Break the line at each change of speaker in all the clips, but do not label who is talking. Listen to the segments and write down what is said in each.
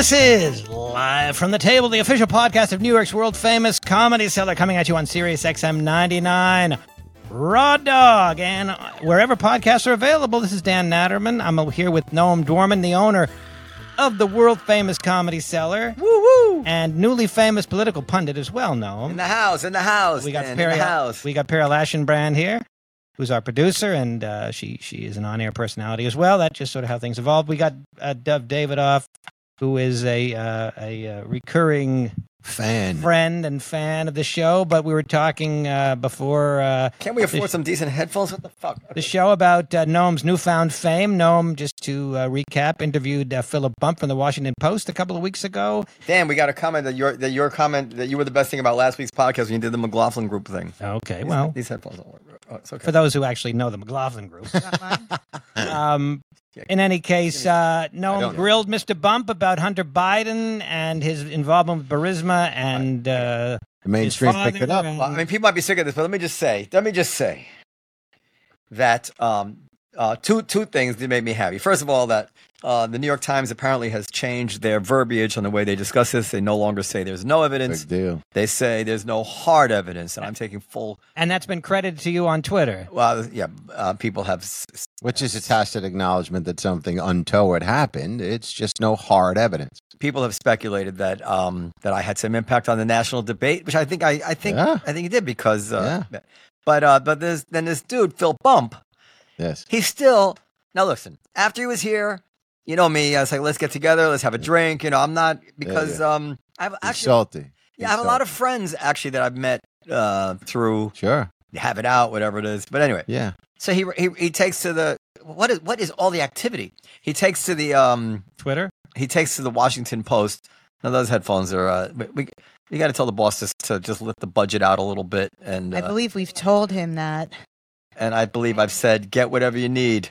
This is live from the table, the official podcast of New York's world famous comedy cellar, coming at you on Sirius XM 99. Raw Dog, and wherever podcasts are available. This is Dan Natterman. I'm here with Noam Dorman, the owner of the world famous comedy cellar.
Woo woo!
And newly famous political pundit as well, Noam.
In the house, in the house.
we got
Dan,
Perry.
in the house.
We got Periel Aschenbrand here, who's our producer, and uh, she she is an on-air personality as well. That's just sort of how things evolved. We got uh, Dov Davidoff, who is a uh, a uh, recurring
Fan.
friend and fan of the show. But we were talking uh, before uh,
Can we afford some decent headphones? What the fuck?
the show about uh, Noam's newfound fame. Noam, just to uh, recap, interviewed uh, Philip Bump from the Washington Post a couple of weeks ago.
Dan, we got a comment that your that your comment that you were the best thing about last week's podcast when you did the McLaughlin group thing.
Okay,
These-
well,
these headphones don't work. Oh, it's okay.
for those who actually know the McLaughlin group. um, in any case, uh,
don't
Noam
know.
grilled Mr. Bump about Hunter Biden and his involvement with Burisma and uh,
The mainstream picked it up.
and-
I mean, people might be sick of this, but let me just say, let me just say that um, uh, two two things that made me happy. First of all, that uh, the New York Times apparently has changed their verbiage on the way they discuss this. They no longer say there's no evidence.
Big deal.
They say there's no hard evidence, and I'm taking full.
and that's been credited to you on Twitter.
Well, yeah, uh, people have s- s-
Which is a tacit acknowledgement that something untoward happened. It's just no hard evidence.
people have speculated that um, that I had some impact on the national debate, which I think I, I think
Yeah.
I think it did because. Uh, But uh, but there's then this dude Phil Bump.
Yes.
He's still now. Listen, after he was here, you know me. I was like, let's get together, let's have a drink. You know, I'm not because
yeah.
um, I've
He's
actually
salty.
yeah, I have a lot of friends actually that I've met uh, through
Sure.
Have It Out, whatever it is. But anyway,
Yeah.
so he he he takes to the what is what is all the activity? He takes to the um
Twitter?
he takes to the Washington Post. Now those headphones are uh, we, we you got to tell the boss to, to just lift the budget out a little bit, and
I
uh,
believe we've told him that.
and I believe I've said get whatever you need.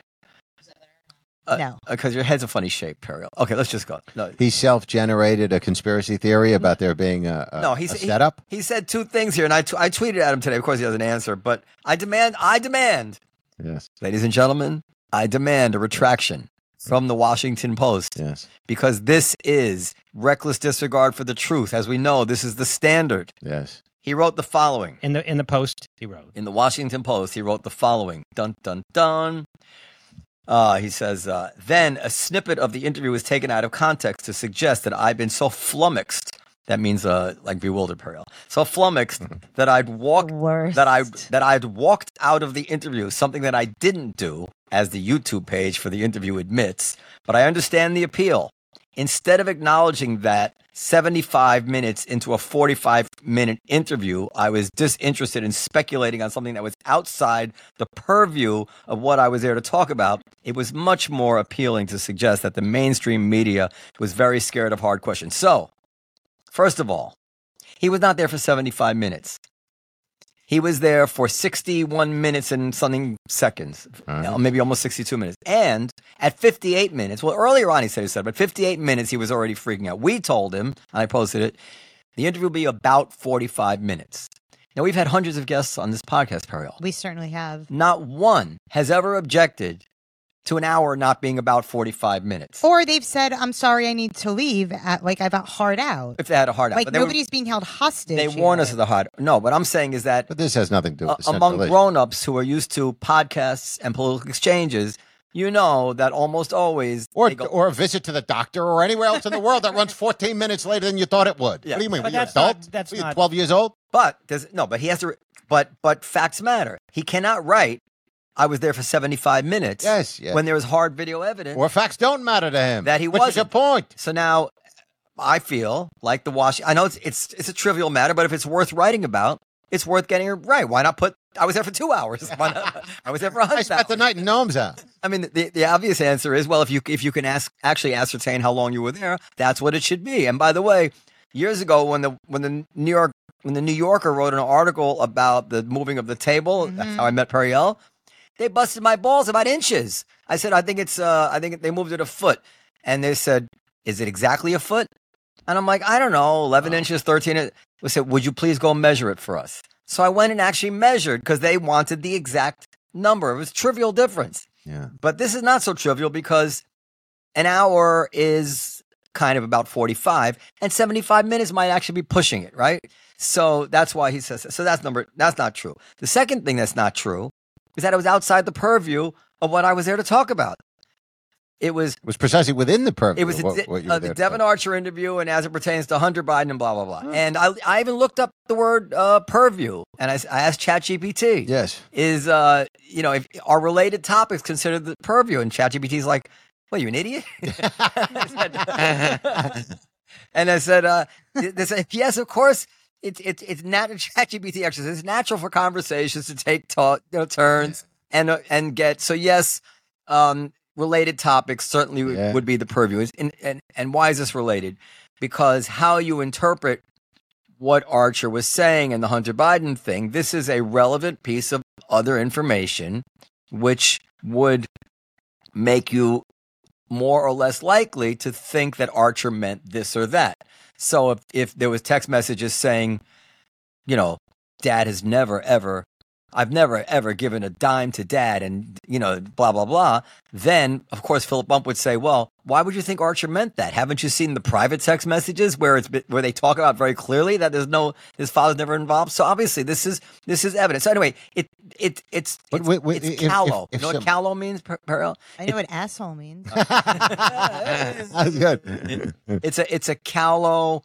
Uh,
No.
because your head's a funny shape, Periel. Okay, let's just go. No,
He self generated a conspiracy theory about there being a, a,
no, he's
a
he- He, said two things here, and I, t- I tweeted at him today. Of course, he doesn't answer, but I demand, I demand,
yes.
ladies and gentlemen, I demand a retraction from the Washington Post
Yes.
because this is reckless disregard for the truth. As we know, this is the standard.
Yes.
He wrote the following.
In the in the post, he wrote.
in the Washington Post, he wrote the following dun dun dun. Uh, he says, uh, then a snippet of the interview was taken out of context to suggest that I've been so flummoxed. That means uh, like bewildered, Periel. So flummoxed that I'd walk
Worst.
that I that I'd walked out of the interview, something that I didn't do, as the YouTube page for the interview admits. But I understand the appeal. Instead of acknowledging that 75 minutes into a 45 minute interview, I was disinterested in speculating on something that was outside the purview of what I was there to talk about. It was much more appealing to suggest that the mainstream media was very scared of hard questions. So, first of all, he was not there for 75 minutes. He was there for 61 minutes and something seconds,
Uh-huh.
uh, maybe almost 62 minutes. And at 58 minutes, well, earlier on he said he said, but 58 minutes he was already freaking out. We told him, and I posted it, the interview will be about 45 minutes. Now, we've had hundreds of guests on this podcast, Periel.
we certainly have.
Not one has ever objected to an hour not being about 45 minutes.
Or they've said, "I'm sorry, I need to leave." At like I've got hard out.
if they had a hard out.
Like
But they, were-
nobody's being held hostage.
they warn us of the hard. No, what I'm saying is that
But this has nothing to do with
uh, among grown-ups who are used to podcasts and political exchanges, you know that almost always
Or,
go-
or a visit to the doctor or anywhere else in the world that runs 14 minutes later than you thought it would.
Yeah.
What do you mean?
But
Were you
that's not-
adult?
that's
Were you
not-
12 years old?
but there's no, but he has to. But but facts matter. He cannot write. I was there for 75 minutes.
Yes, yes.
When there was hard video evidence.
Or facts don't matter to him.
That he
Which is your point.
so now, I feel like the wash. I know it's it's it's a trivial matter, but if it's worth writing about, it's worth getting it right. Why not put? I was there for two hours. Why not, I was there for a
I
hundred
spent the night in Noam's house.
I mean, the, the obvious answer is well, if you if you can ask actually ascertain how long you were there, that's what it should be. And by the way, years ago when the when the New York when the New Yorker wrote an article about the moving of the table, that's mm-hmm. how I met Periel. They busted my balls about inches. I said, I think it's uh I think they moved it a foot, and they said, is it exactly a foot? And I'm like, I don't know, 11 inches, 13. in- We said, would you please go measure it for us? So I went and actually measured because they wanted the exact number. It was trivial difference.
Yeah.
But this is not so trivial because an hour is kind of about 45 and 75 minutes might actually be pushing it, right? So that's why he says so that's number that's not true. The second thing that's not true is that it was outside the purview of what I was there to talk about. It was
It was precisely within the purview.
it was
of what, what
uh, the
Devon
Archer interview, and as it pertains to Hunter Biden and blah blah blah. And I, I even looked up the word uh, purview, and I asked ChatGPT,
Yes.
is uh, you know, if are related topics considered the purview? And ChatGPT is like, "Well, you an idiot?" and I said, uh, they said, "Yes, of course." It's it's it's nat- ChatGPT actually says it's natural for conversations to take ta- you know, turns and uh, and get so yes, um, related topics certainly would,
Yeah.
would be the purview. And, and and why is this related? Because how you interpret what Archer was saying in the Hunter Biden thing, this is a relevant piece of other information which would make you more or less likely to think that Archer meant this or that. So if, if there was text messages saying, you know, dad has never ever I've never ever given a dime to dad and you know blah blah blah then of course Philip Bump would say well why would you think Archer meant that haven't you seen the private text messages where it's been- where they talk about very clearly that there's no his father's never involved so obviously this is this is evidence so anyway it it it's
But
it's,
wait, wait,
it's
if- if-
callow
if
you know what
some-
callow means Per- Periel?
I know what asshole means.
That's good.
it's a it's a callow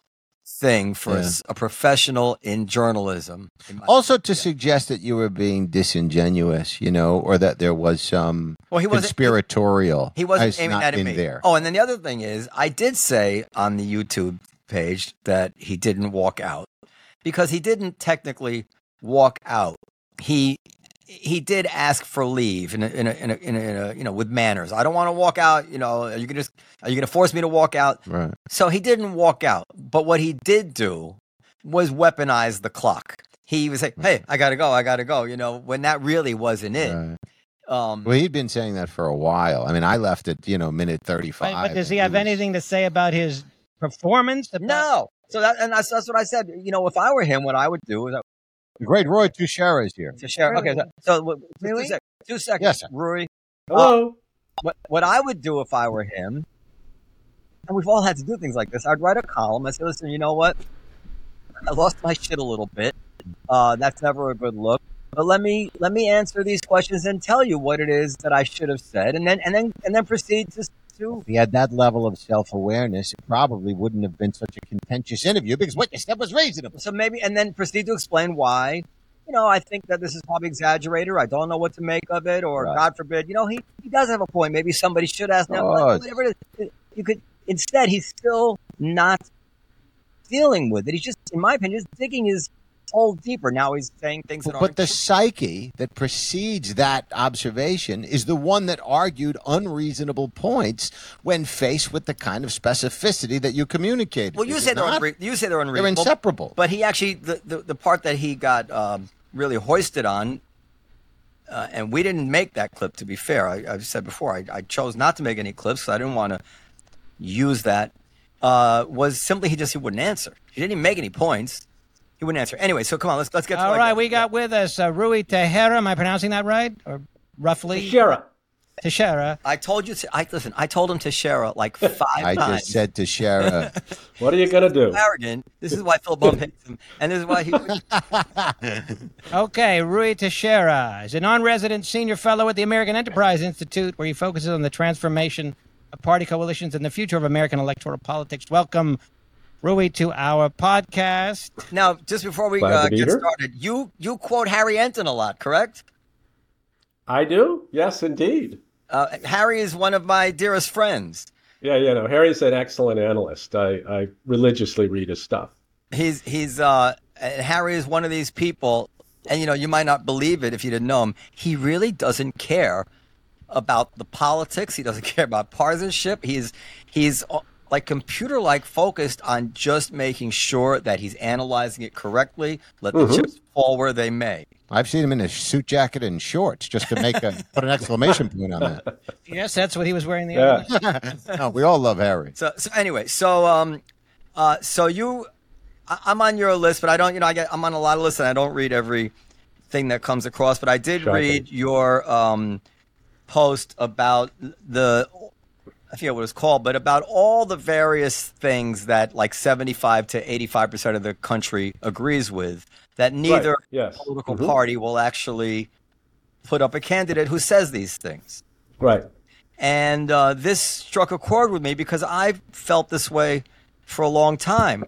thing for a
Yeah.
s- a, professional in journalism in
Also, to suggest that you were being disingenuous, you know, or that there was some
well he wasn't
conspiratorial.
He wasn't
is
aiming at me.
there.
Oh, and then the other thing is, I did say on the YouTube page that he didn't walk out because he didn't technically walk out. He he did ask for leave in a, in a, in a, in a, in a you know with manners. I don't want to walk out. You know, are you gonna just are you gonna force me to walk out?
Right.
So he didn't walk out. But what he did do was weaponize the clock. He was like, "Hey, I gotta go. I gotta go." You know, when that really wasn't it.
right.
Um,
Well, he'd been saying that for a while. I mean, I left at you know minute thirty-five.
but does he
and
have
was-
anything to say about his performance? About-
No. So that and that's, that's what I said. You know, if I were him, what I would do is
The great Ruy Teixeira is here.
to share. Okay, so, so
Really?
two, sec- two seconds,
Yes, sir.
Ruy.
Hello.
What what I would do if I were him, and we've all had to do things like this. I'd write a column. I'd say, listen, you know what? I lost my shit a little bit. Uh, that's never a good look. But let me let me answer these questions and tell you what it is that I should have said, and then and then and then proceed to to
If he had that level of self-awareness, it probably wouldn't have been such a contentious interview because what said was reasonable.
So maybe, and then proceed to explain why. You know, I think that this is probably exaggerated. I don't know what to make of it, or
Right.
God forbid, you know, he, he does have a point. Maybe somebody should ask.
Oh,
whatever it is, you could instead. He's still not dealing with it. He's just, in my opinion, just digging his hole deeper. Now he's saying things that
But, the psyche that precedes that observation is the one that argued unreasonable points when faced with the kind of specificity that you communicated.
well, you
Is
say they're unre- you say they're unreasonable.
They're inseparable.
But he actually, the, the, the part that he got um, really hoisted on, uh, and we didn't make that clip, to be fair. I, I've said before, I, I chose not to make any clips because I didn't want to use that, uh, was simply he just he wouldn't answer. He didn't even make any points. He wouldn't answer. Anyway, so come on, let's, let's get to
All
like-
we got with us uh, Ruy Tejera. Am I pronouncing that right? Or roughly?
Shara.
Teixeira.
I told you to, I listen, I told him to share like five
I
times.
just said to Shara,
What are you gonna do?
arrogant. This is why Phil Bump hates him. And this is why he
Okay, Ruy Teixeira is a non-resident senior fellow at the American Enterprise Institute, where he focuses on the transformation of party coalitions and the future of American electoral politics. Welcome, Ruy, to our podcast.
Now, just before we uh, get
here.
started, you you quote Harry Enten a lot, correct?
I do. Yes, indeed.
Uh, Harry is one of my dearest friends.
Yeah, you know, Harry's an excellent analyst. I, I religiously read his stuff.
He's he's uh, Harry is one of these people, and you know you might not believe it if you didn't know him. He really doesn't care about the politics. He doesn't care about partisanship. He's he's uh, like computer like focused on just making sure that he's analyzing it correctly. Let the chips fall where they may.
I've seen him in a suit jacket and shorts just to make a put an exclamation point on that.
Yes, that's what he was wearing the
Yeah.
other.
No, we all love Harry.
So, so anyway, so um, uh, so you, I, I'm on your list, but I don't, you know, I get, I'm on a lot of lists, and I don't read everything that comes across. But I did
Shocking.
read your um, post about the I forget what it's called, but about all the various things that like 75 to 85% of the country agrees with, that neither
Right, yes.
political
Mhm.
party will actually put up a candidate who says these things.
Right.
And uh, this struck a chord with me because I've felt this way for a long time.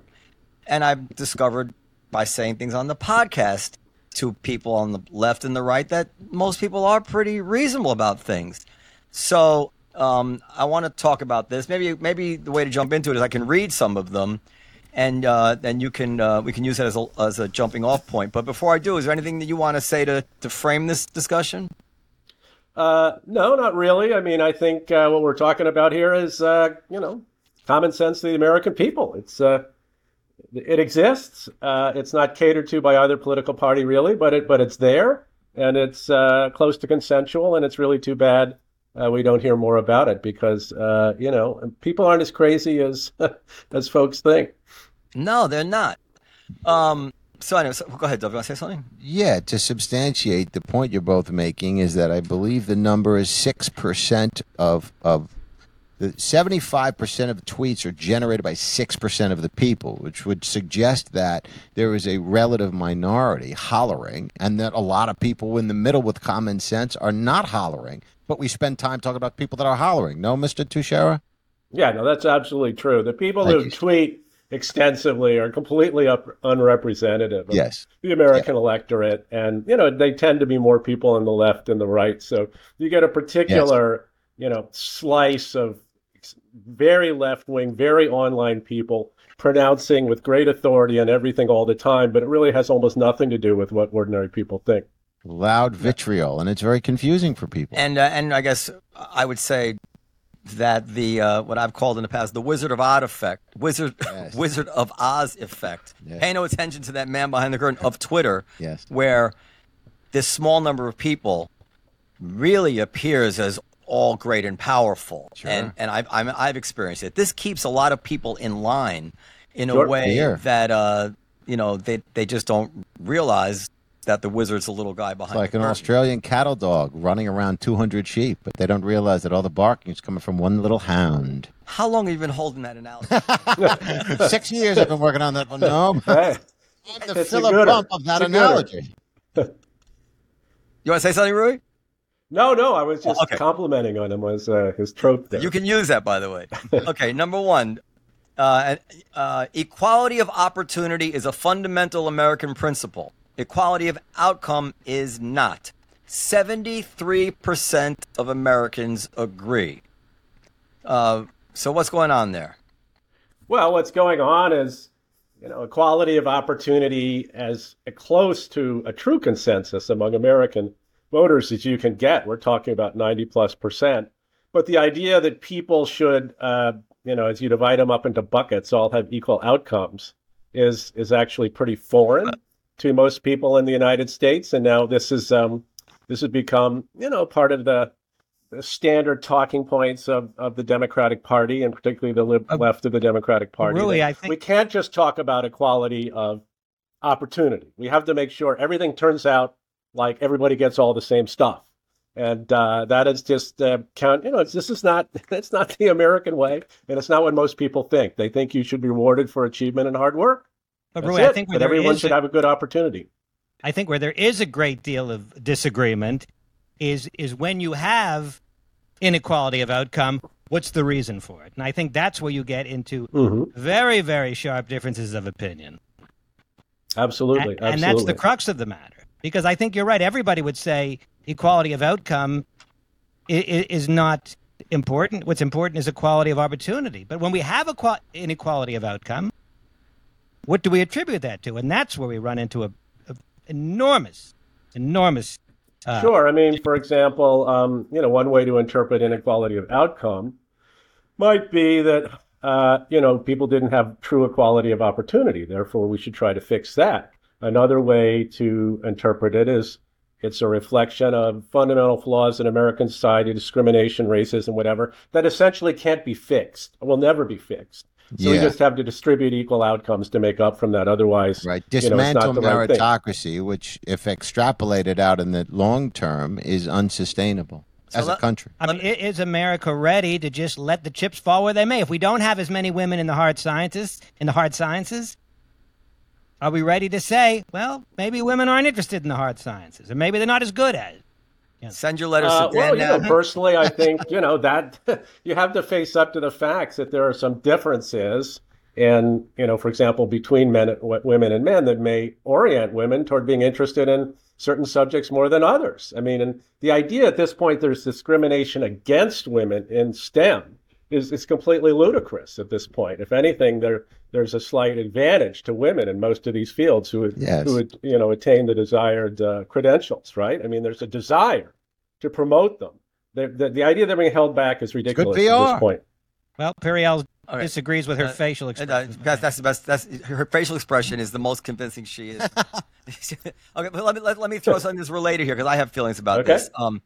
And I've discovered by saying things on the podcast to people on the left and the right that most people are pretty reasonable about things. So um, I want to talk about this. Maybe maybe the way to jump into it is I can read some of them, and uh, then you can uh, we can use that as a as a jumping off point. But before I do, is there anything that you want to say to to frame this discussion?
Uh, no, not really. I mean, I think uh, what we're talking about here is, uh, you know, common sense to the American people. It's uh, it exists. Uh, it's not catered to by either political party, really, but it but it's there, and it's close to consensual, and it's really too bad uh, we don't hear more about it because uh, you know people aren't as crazy as as folks think.
No, they're not. Um, so anyway, so, go ahead, Dov. You want to say something?
Yeah, to substantiate the point you're both making is that I believe the number is six percent of of the seventy five percent of tweets are generated by six percent of the people, which would suggest that there is a relative minority hollering, and that a lot of people in the middle with common sense are not hollering. But we spend time talking about people that are hollering. No, Mister Teixeira?
Yeah, no, that's absolutely true. The people
Thank
who
you.
tweet extensively are completely up, unrepresentative of
Yes.
the American electorate, and you know they tend to be more people on the left and the right. So you get a particular, you know, slice of very left wing, very online people pronouncing with great authority on everything all the time, but it really has almost nothing to do with what ordinary people think.
Loud vitriol, and it's very confusing for people.
And uh, and I guess I would say that the uh, what I've called in the past the Wizard of Oz effect, Wizard
Yes.
Wizard of Oz effect.
Yes.
Pay no attention to that man behind the curtain of Twitter,
Yes.
where this small number of people really appears as all great and powerful.
Sure.
And and I've I'm, I've experienced it. This keeps a lot of people in line in a way
Here.
that uh, you know they they just don't realize that the wizard's a little guy behind.
It's like
the
an
curtain.
Australian cattle dog running around 200 sheep, but they don't realize that all the barking is coming from one little hound.
How long have you been holding that analogy?
Six years I've been working on that one. No,
Hey,
I'm the
It's
Philip. Bump of that
It's a gooder.
analogy.
You want to say something, Ruy?
no, no, I was just
Oh, okay.
complimenting on him was uh, his trope there.
You can use that, by the way. Okay, number one, uh, uh, equality of opportunity is a fundamental American principle. Equality of outcome is not. 73% of Americans agree. Uh, so, what's going on there?
Well, what's going on is, you know, equality of opportunity as close to a true consensus among American voters as you can get. We're talking about 90 plus percent. But the idea that people should, uh, you know, as you divide them up into buckets, all have equal outcomes is is actually pretty foreign to most people in the United States. And now this is um, this has become, you know, part of the the standard talking points of, of the Democratic Party and particularly the lib-
Uh,
left of the Democratic Party.
really, I think-
we can't just talk about equality of opportunity. We have to make sure everything turns out like everybody gets all the same stuff. And uh, that is just uh, count. You know, it's, this is not it's not the American way, and it's not what most people think. They think you should be rewarded for achievement and hard work.
But
That's
Ruy,
it.
I think where
everyone should
a-
have a good opportunity.
I think where there is a great deal of disagreement is is when you have inequality of outcome. What's the reason for it? And I think that's where you get into
Mm-hmm.
very very sharp differences of opinion.
Absolutely,
and, and that's the crux of the matter. Because I think you're right. Everybody would say equality of outcome is, is not important. What's important is equality of opportunity. But when we have equa- inequality of outcome, what do we attribute that to? And that's where we run into a, a enormous, enormous. Uh,
Sure. I mean, for example, um, you know, one way to interpret inequality of outcome might be that uh, you know people didn't have true equality of opportunity. Therefore, we should try to fix that. Another way to interpret it is it's a reflection of fundamental flaws in American society, discrimination, racism, whatever, that essentially can't be fixed, will never be fixed. So we just have to distribute equal outcomes to make up from that. Otherwise,
Right.
you know, it's
Dismantle
not the right
meritocracy, which, if extrapolated out in the long term, is unsustainable. as a country.
I mean, is America ready to just let the chips fall where they may? If we don't have as many women in the hard sciences, in the hard sciences, are we ready to say, well, maybe women aren't interested in the hard sciences, or maybe they're not as good at it?
Send your letters
Uh,
to
well,
Dan
you know, personally, I think you know that you have to face up to the facts that there are some differences, and you know, for example, between men, and, w- women, and men that may orient women toward being interested in certain subjects more than others. I mean, and the idea at this point there's discrimination against women in STEM is is completely ludicrous at this point. If anything, there there's a slight advantage to women in most of these fields who would
Yes.
who would you know attain the desired uh, credentials. Right? I mean, there's a desire to promote them. The, the, the idea they're being held back is ridiculous at this point.
Well, Periel
All right.
disagrees with her
Uh,
facial
Uh,
expression.
that's, that's the best. That's her facial expression is the most convincing she is. okay, but let me let, let me throw something that's related here because I have feelings about
Okay.
this. Um,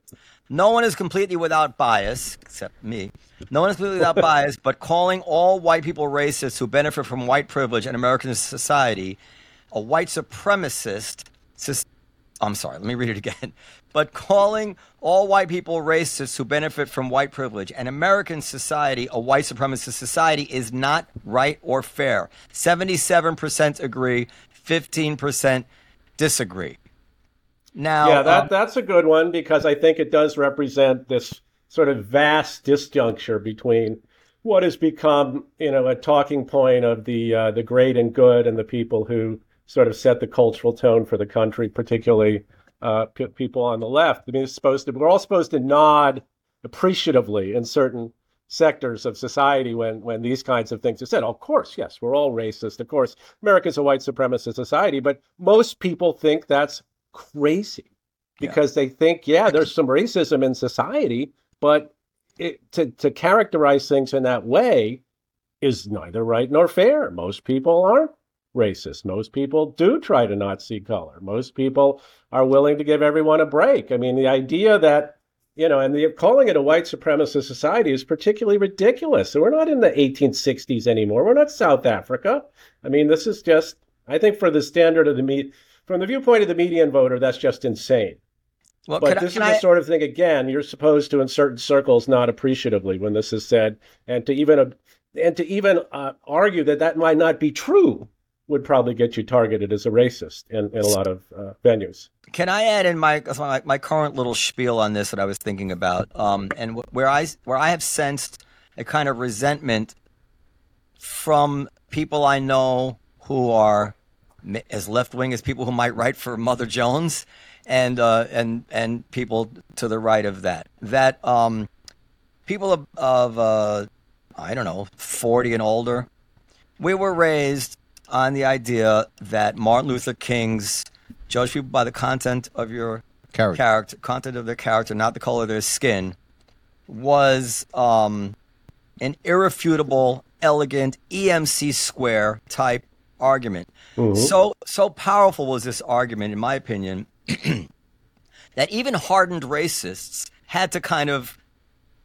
no one is completely without bias except me. No one is completely without bias, but calling all white people racists who benefit from white privilege in American society a white supremacist. sus- I'm sorry, let me read it again. But calling all white people racists who benefit from white privilege and American society a white supremacist society is not right or fair. 77% agree, 15% disagree. Now,
yeah, that
um,
that's a good one because I think it does represent this sort of vast disjuncture between what has become, you know, a talking point of the uh, the great and good and the people who sort of set the cultural tone for the country, particularly uh, people on the left. I mean, it's supposed to we're all supposed to nod appreciatively in certain sectors of society when when these kinds of things are said. Of course, yes, we're all racist. Of course, America's a white supremacist society, but most people think that's crazy because they think, yeah, there's some racism in society, but it, to to characterize things in that way is neither right nor fair. Most people aren't racist. Most people do try to not see color. Most people are willing to give everyone a break. I mean, the idea that you know, and the, calling it a white supremacist society is particularly ridiculous. So we're not in the 1860s anymore. We're not South Africa. I mean, this is just, I think, for the standard of the from the viewpoint of the median voter, that's just insane.
well,
But
I-
this is
I-
the sort of thing, again, you're supposed to, in certain circles, not appreciatively when this is said, and to even and to even uh, argue that that might not be true would probably get you targeted as a racist in, in a lot of uh, venues.
Can I add in my my, current little spiel on this that I was thinking about, um, and wh- where I where I have sensed a kind of resentment from people I know who are as left wing as people who might write for Mother Jones, and uh, and and people to the right of that. That um, people of, of uh, I don't know forty and older, we were raised on the idea that Martin Luther King's judge people by the content of your
Character.
character, content of their character, not the color of their skin, was um, an irrefutable, elegant EMC square type argument. So so powerful was this argument, in my opinion, that even hardened racists had to kind of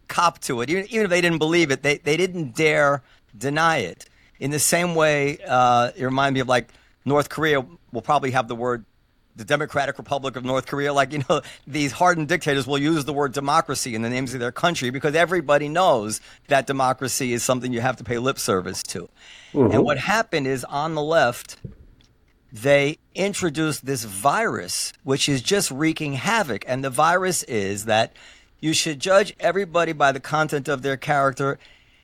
cop to it, even, even if they didn't believe it. They they didn't dare deny it. In the same way, uh, it reminded me of like North Korea will probably have the word the Democratic Republic of North Korea. Like, you know, these hardened dictators will use the word democracy in the names of their country because everybody knows that democracy is something you have to pay lip service to. And what happened is on the left, they introduced this virus, which is just wreaking havoc. And the virus is that you should judge everybody by the content of their character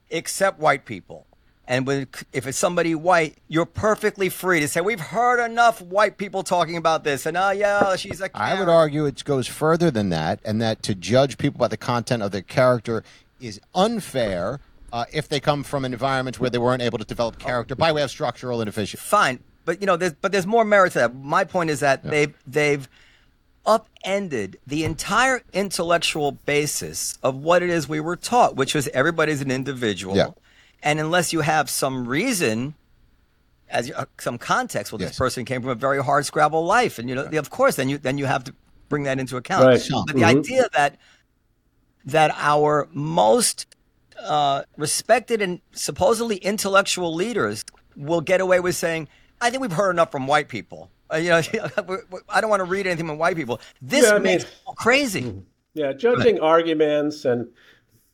except white people. And when, if it's somebody white, you're perfectly free to say, We've heard enough white people talking about this. And oh, yeah, she's a.
I would argue it goes further than that, and that to judge people by the content of their character is unfair uh, if they come from an environment where they weren't able to develop character by way of structural inefficiency.
fine, but you know, there's but there's more merit to that. My point is that they've they've upended the entire intellectual basis of what it is we were taught, which was everybody's an individual,
Yeah.
And unless you have some reason. As you, uh, some context, well, this person came from a very hard scrabble life, and you know, of course, then you then you have to bring that into account.
Right.
But the
Mhm.
idea that that our most uh, respected and supposedly intellectual leaders will get away with saying, "I think we've heard enough from white people." Uh, you know, I don't want to read anything from white people. This
Yeah, I
makes
mean-
crazy.
Yeah, judging arguments and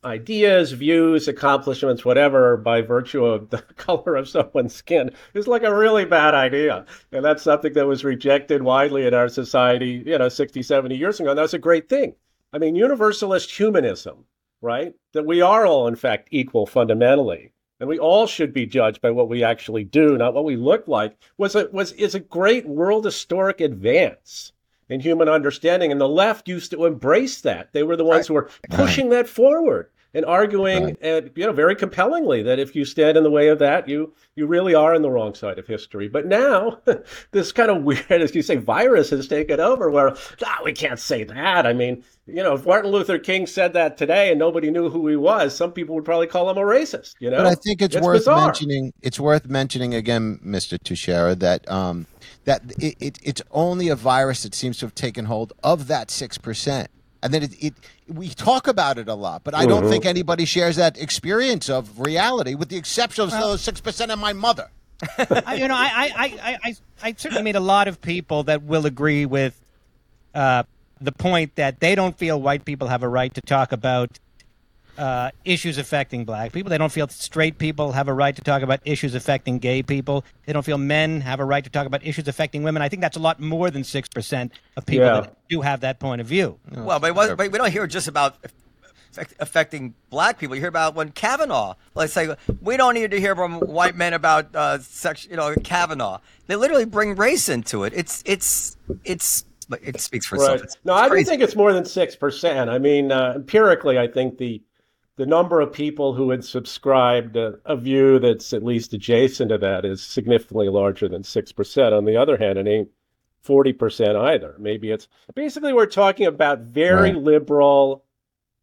ideas, views, accomplishments, whatever, by virtue of the color of someone's skin is like a really bad idea. And that's something that was rejected widely in our society, you know, 60, 70 years ago. And that's a great thing. I mean, universalist humanism, right? That we are all, in fact, equal fundamentally. And we all should be judged by what we actually do, not what we look like, was a, was, is a great world historic advance in human understanding. And the left used to embrace that. They were the ones who were pushing that forward and arguing, right. and you know, very compellingly that if you stand in the way of that, you you really are on the wrong side of history. But now, this kind of weird, as you say, virus has taken over. Where ah, we can't say that. I mean, you know, if Martin Luther King said that today and nobody knew who he was, some people would probably call him a racist. You know,
but I think it's, it's worth bizarre. mentioning. It's worth mentioning again, Mister Teixeira, that um, that it, it, it's only a virus that seems to have taken hold of that six percent and then it, it, we talk about it a lot, but I don't mm-hmm. think anybody shares that experience of reality, with the exception of well, six percent of my mother.
I, you know, I, I, I, I, certainly meet a lot of people that will agree with uh, the point that they don't feel white people have a right to talk about uh, issues affecting black people. They don't feel straight people have a right to talk about issues affecting gay people. They don't feel men have a right to talk about issues affecting women. I think that's a lot more than 6% of people yeah. that do have that point of view.
Well, but, but we don't hear just about affecting black people. You hear about when Kavanaugh. Let's say we don't need to hear from white men about uh, sex. You know, Kavanaugh. They literally bring race into it. It's it's it's. It speaks for right. itself. It's,
no,
it's
I don't think it's more than six percent. I mean, uh, empirically, I think the the number of people who had subscribed a, a, view that's at least adjacent to that is significantly larger than 6%. On the other hand, it ain't 40% either. Maybe it's basically we're talking about very right. liberal,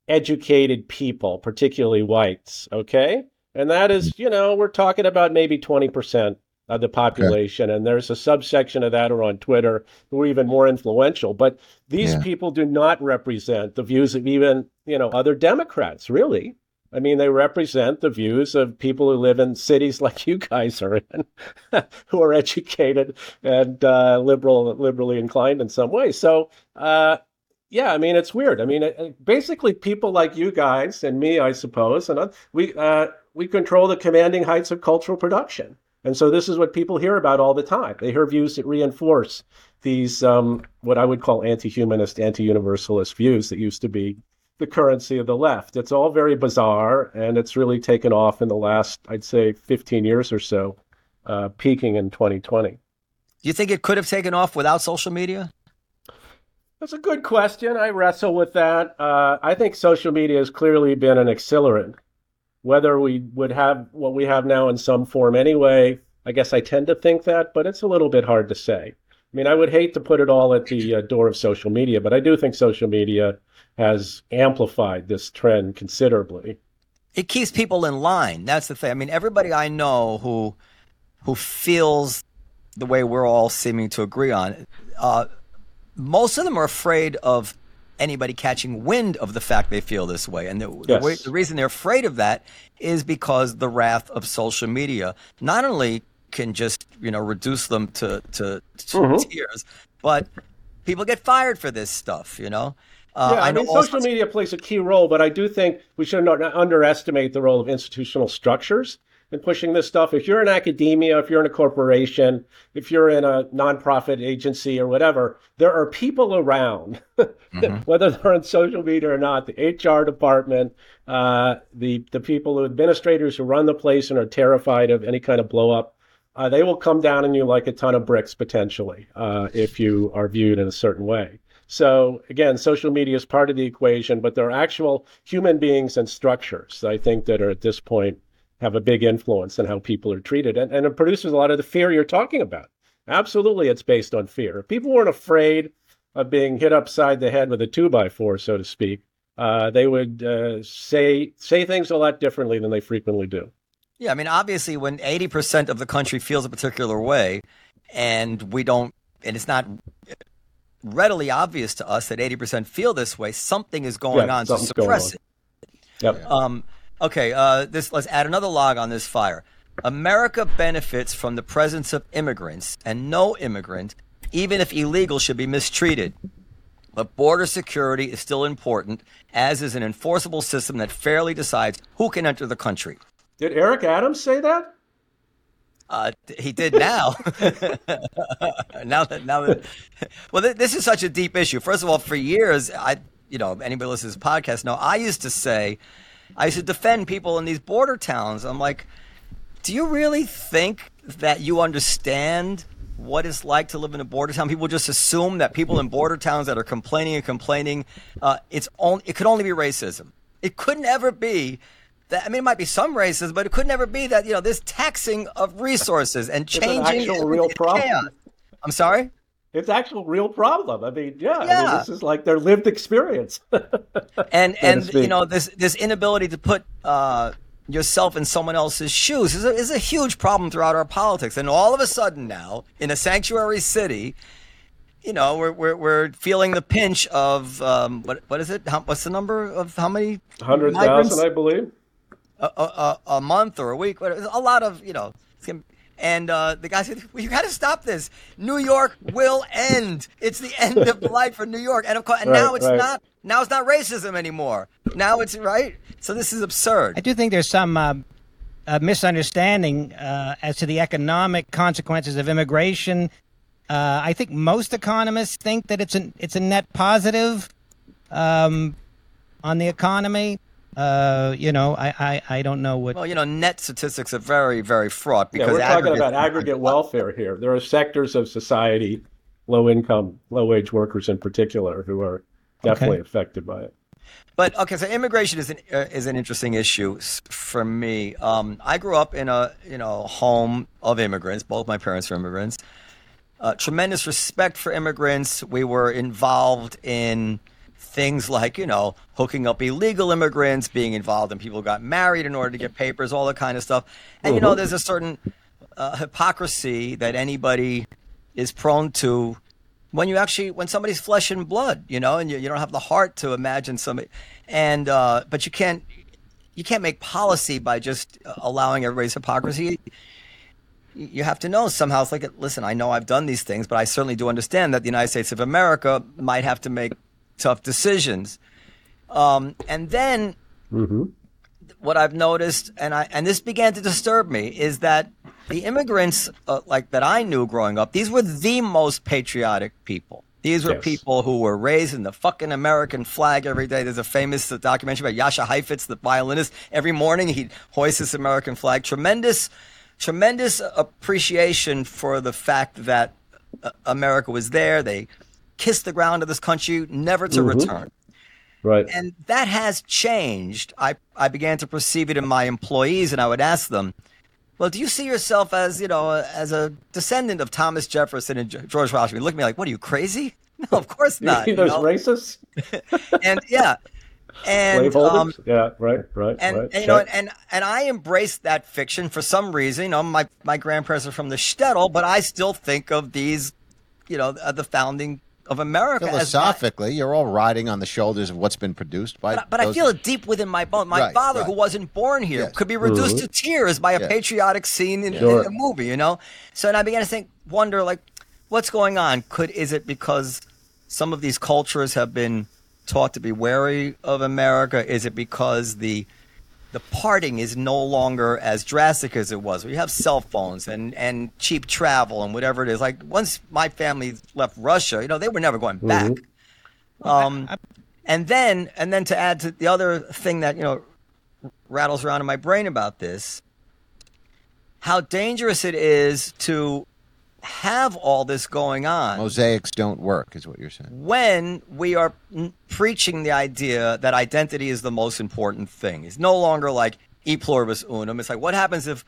educated people, particularly whites, okay? And that is, mm. you know, we're talking about maybe 20% of the population. Okay. And there's a subsection of that are on Twitter who are even more influential. But these yeah. people do not represent the views of even, you know, other Democrats, really. I mean, they represent the views of people who live in cities like you guys are in, who are educated and uh, liberal, liberally inclined in some way. So, uh, yeah, I mean, it's weird. I mean, it, basically, people like you guys and me, I suppose, and we uh, we control the commanding heights of cultural production. And so this is what people hear about all the time. They hear views that reinforce these, um, what I would call anti humanist, anti universalist views that used to be the currency of the left. It's all very bizarre, and it's really taken off in the last, I'd say, 15 years or so, uh, peaking in 2020. Do
you think it could have taken off without social media?
That's a good question. I wrestle with that. Uh, I think social media has clearly been an accelerant whether we would have what we have now in some form anyway, I guess I tend to think that, but it's a little bit hard to say. I mean, I would hate to put it all at the uh, door of social media, but I do think social media has amplified this trend considerably.
It keeps people in line. That's the thing. I mean, everybody I know who who feels the way we're all seeming to agree on, uh, most of them are afraid of anybody catching wind of the fact they feel this way. And the, yes. the, way, the reason they're afraid of that is because the wrath of social media not only can just you know reduce them to to, to mm-hmm. tears, but people get fired for this stuff. You know.
Uh, yeah, I, I mean, social media plays a key role, but I do think we should not underestimate the role of institutional structures in pushing this stuff. If you're in academia, if you're in a corporation, if you're in a nonprofit agency or whatever, there are people around, mm-hmm. whether they're on social media or not, the HR department, uh, the the people, the administrators who run the place and are terrified of any kind of blow up. Uh, they will come down on you like a ton of bricks potentially uh, if you are viewed in a certain way. So again, social media is part of the equation, but there are actual human beings and structures I think that are at this point have a big influence on how people are treated. And, and it produces a lot of the fear you're talking about. Absolutely, it's based on fear. If people weren't afraid of being hit upside the head with a two by four, so to speak, uh, they would uh, say say things a lot differently than they frequently do.
Yeah, I mean, obviously, when eighty percent of the country feels a particular way, and we don't, and it's not readily obvious to us that eighty percent feel this way, something is going yeah, on to suppress it.
Yep.
Um, Okay, uh, this let's add another log on this fire. America benefits from the presence of immigrants, and no immigrant, even if illegal, should be mistreated. But border security is still important, as is an enforceable system that fairly decides who can enter the country.
Did Eric Adams say that?
Uh, he did now. now that now that well, th- this is such a deep issue. First of all, for years, I you know anybody listens to this podcast know I used to say, I used to defend people in these border towns. I'm like, do you really think that you understand what it's like to live in a border town? People just assume that people in border towns that are complaining and complaining, uh, it's only it could only be racism. It could never be that, I mean, it might be some racism, but it could never be that you know this taxing of resources and
It's an
changing
actual real problem.
chaos. I'm sorry.
It's actual real problem. I mean, yeah, I mean, this is like their lived experience.
and and you know this this inability to put uh, yourself in someone else's shoes is a, is a huge problem throughout our politics. And all of a sudden now, in a sanctuary city, you know we're we're, we're feeling the pinch of um, what what is it? How, what's the number of how many
Hundred thousand, I believe.
a, a, a a month or a week? A lot of you know. It's gonna- And uh, the guy said, well, "You got to stop this. New York will end. It's the end of life for New York." And of course, and
Right,
now it's
right.
not. Now it's not racism anymore. Now it's right. So this is absurd.
I do think there's some uh, uh, misunderstanding uh, as to the economic consequences of immigration. Uh, I think most economists think that it's a it's a net positive um, on the economy. Uh, you know, I, I, I don't know what.
Well, you know, net statistics are very, very fraught
Yeah,
because
we're talking about aggregate welfare here. There are sectors of society, low income, low wage workers in particular, who are definitely affected by it.
But okay, so immigration is an uh, is an interesting issue for me. Um, I grew up in a you know home of immigrants. Both my parents were immigrants. Uh, tremendous respect for immigrants. We were involved in things like you know hooking up illegal immigrants, being involved in people who got married in order to get papers, all that kind of stuff. And you know, there's a certain uh, hypocrisy that anybody is prone to when you actually when somebody's flesh and blood, you know, and you, you don't have the heart to imagine somebody, and uh, but you can't you can't make policy by just allowing everybody's hypocrisy. You have to know somehow. It's like, listen, I know I've done these things, but I certainly do understand that the United States of America might have to make tough decisions. Um, and then what I've noticed, and I and this began to disturb me, is that the immigrants uh, like that I knew growing up, these were the most patriotic people. These were
Yes.
people who were raised in the fucking American flag every day. There's a famous documentary about Jascha Heifetz, the violinist. Every morning he'd hoist this American flag. Tremendous, tremendous appreciation for the fact that uh, America was there. They kissed the ground of this country, never to return
Right.
and that has changed. I, I began to perceive it in my employees, and I would ask them, "Well, do you see yourself as you know as a descendant of Thomas Jefferson and George Washington?" Look at me like, "What are you crazy?" No, of course not. you
Those
know?
racists,
And yeah, and um,
yeah, right, right,
and,
right.
and you know, and and I embraced that fiction for some reason. You know, my my grandparents are from the shtetl, but I still think of these, you know, the founding of America as my-
Philosophically, you're all riding on the shoulders of what's been produced by.
But, but I feel it deep within my bones. My
Right,
father,
right.
who wasn't born here,
Yes.
could be reduced to tears by a
Yeah.
patriotic scene in,
Sure.
in a movie, you know? So and I began to think, wonder, like, what's going on? Could Is it because some of these cultures have been taught to be wary of America? Is it because the the parting is no longer as drastic as it was. We have cell phones and, and cheap travel and whatever it is. Like once my family left Russia, you know, they were never going back. Um, and then and then to add to the other thing that you know rattles around in my brain about this, how dangerous it is to have all this going on
mosaics don't work, is what you're saying.
when we are n- preaching the idea that identity is the most important thing. It's no longer like e pluribus unum. It's like what happens if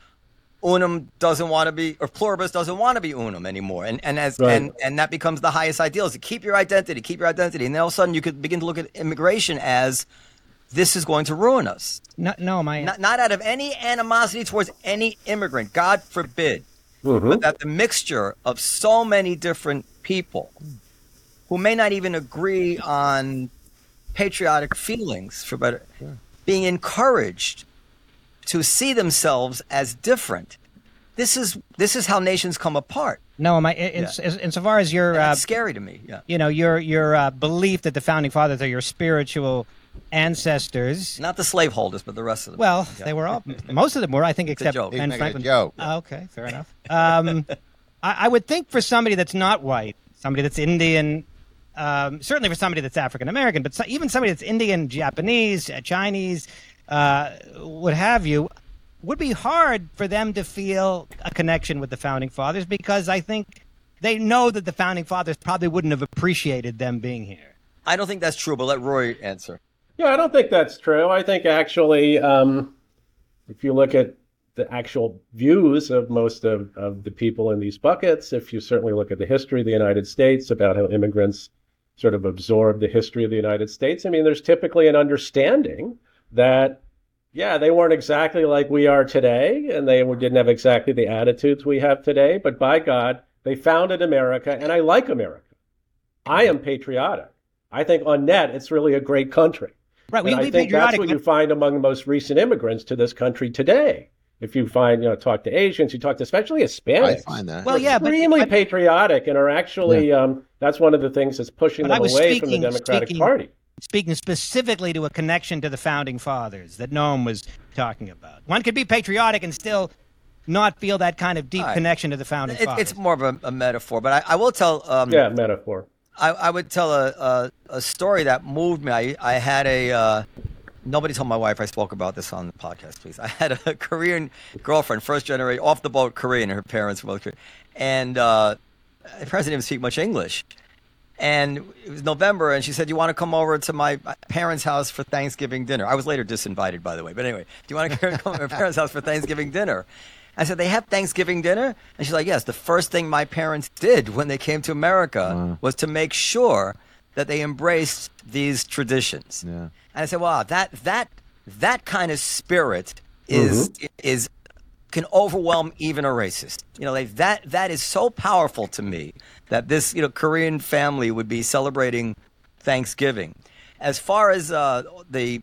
unum doesn't want to be or pluribus doesn't want to be unum anymore, and and as
Right.
and and that becomes the highest ideal is to keep your identity, keep your identity, and then all of a sudden you could begin to look at immigration as this is going to ruin us.
No, no, my
Not, not out of any animosity towards any immigrant, God forbid, but that the mixture of so many different people who may not even agree on patriotic feelings, for better, being encouraged to see themselves as different. This is this is how nations come apart.
No, my in,
Yeah.
in, insofar as your uh,
scary to me. Yeah.
you know your your uh, belief that the founding fathers are your spiritual ancestors.
Not the slaveholders, but the rest of them.
Well,
Yeah.
they were all. Most of them were, I think, except
joke.
Ben Franklin.
joke.
Oh, okay, fair enough. Um, I, I would think for somebody that's not white, somebody that's Indian, um, certainly for somebody that's African American, but so, even somebody that's Indian, Japanese, uh, Chinese, uh, what have you, would be hard for them to feel a connection with the founding fathers because I think they know that the founding fathers probably wouldn't have appreciated them being here.
I don't think that's true, but let Ruy answer.
Yeah, I don't think that's true. I think actually, um, if you look at the actual views of most of, of the people in these buckets, if you certainly look at the history of the United States about how immigrants sort of absorb the history of the United States, I mean, there's typically an understanding that, yeah, they weren't exactly like we are today, and they didn't have exactly the attitudes we have today, but by God, they founded America, and I like America. I am patriotic. I think on net, it's really a great country.
Right, we
And
can
I think that's what you find among the most recent immigrants to this country today. If you find, you know, talk to Asians, you talk to especially Hispanics.
I find that.
Well, yeah,
extremely
but-
patriotic and are actually um, that's one of the things that's pushing them
was
away from the
speaking-
Democratic
speaking-
Party.
speaking specifically to a connection to the founding fathers that Noam was talking about. One could be patriotic and still not feel that kind of deep
All right.
connection to the founding
It,
fathers.
it's more of a, a metaphor, but I, I will tell. Um,
Yeah, metaphor.
I, I would tell a, a, a story that moved me. I, I had a. Uh, nobody told my wife I spoke about this on the podcast, please. I had a Korean girlfriend, first generation, off the boat Korean. Her parents were both Korean. And uh, the parents didn't even speak much English. And it was November, and she said, "You want to come over to my parents' house for Thanksgiving dinner?" I was later disinvited, by the way. But anyway, do you want to come to my parents' house for Thanksgiving dinner? I said, "They have Thanksgiving dinner," and she's like, "Yes." The first thing my parents did when they came to America was to make sure that they embraced these traditions.
Yeah.
And I said, "Wow, that that that kind of spirit is is can overwhelm even a racist. You know, like that that is so powerful to me that this you know Korean family would be celebrating Thanksgiving. As far as uh, the,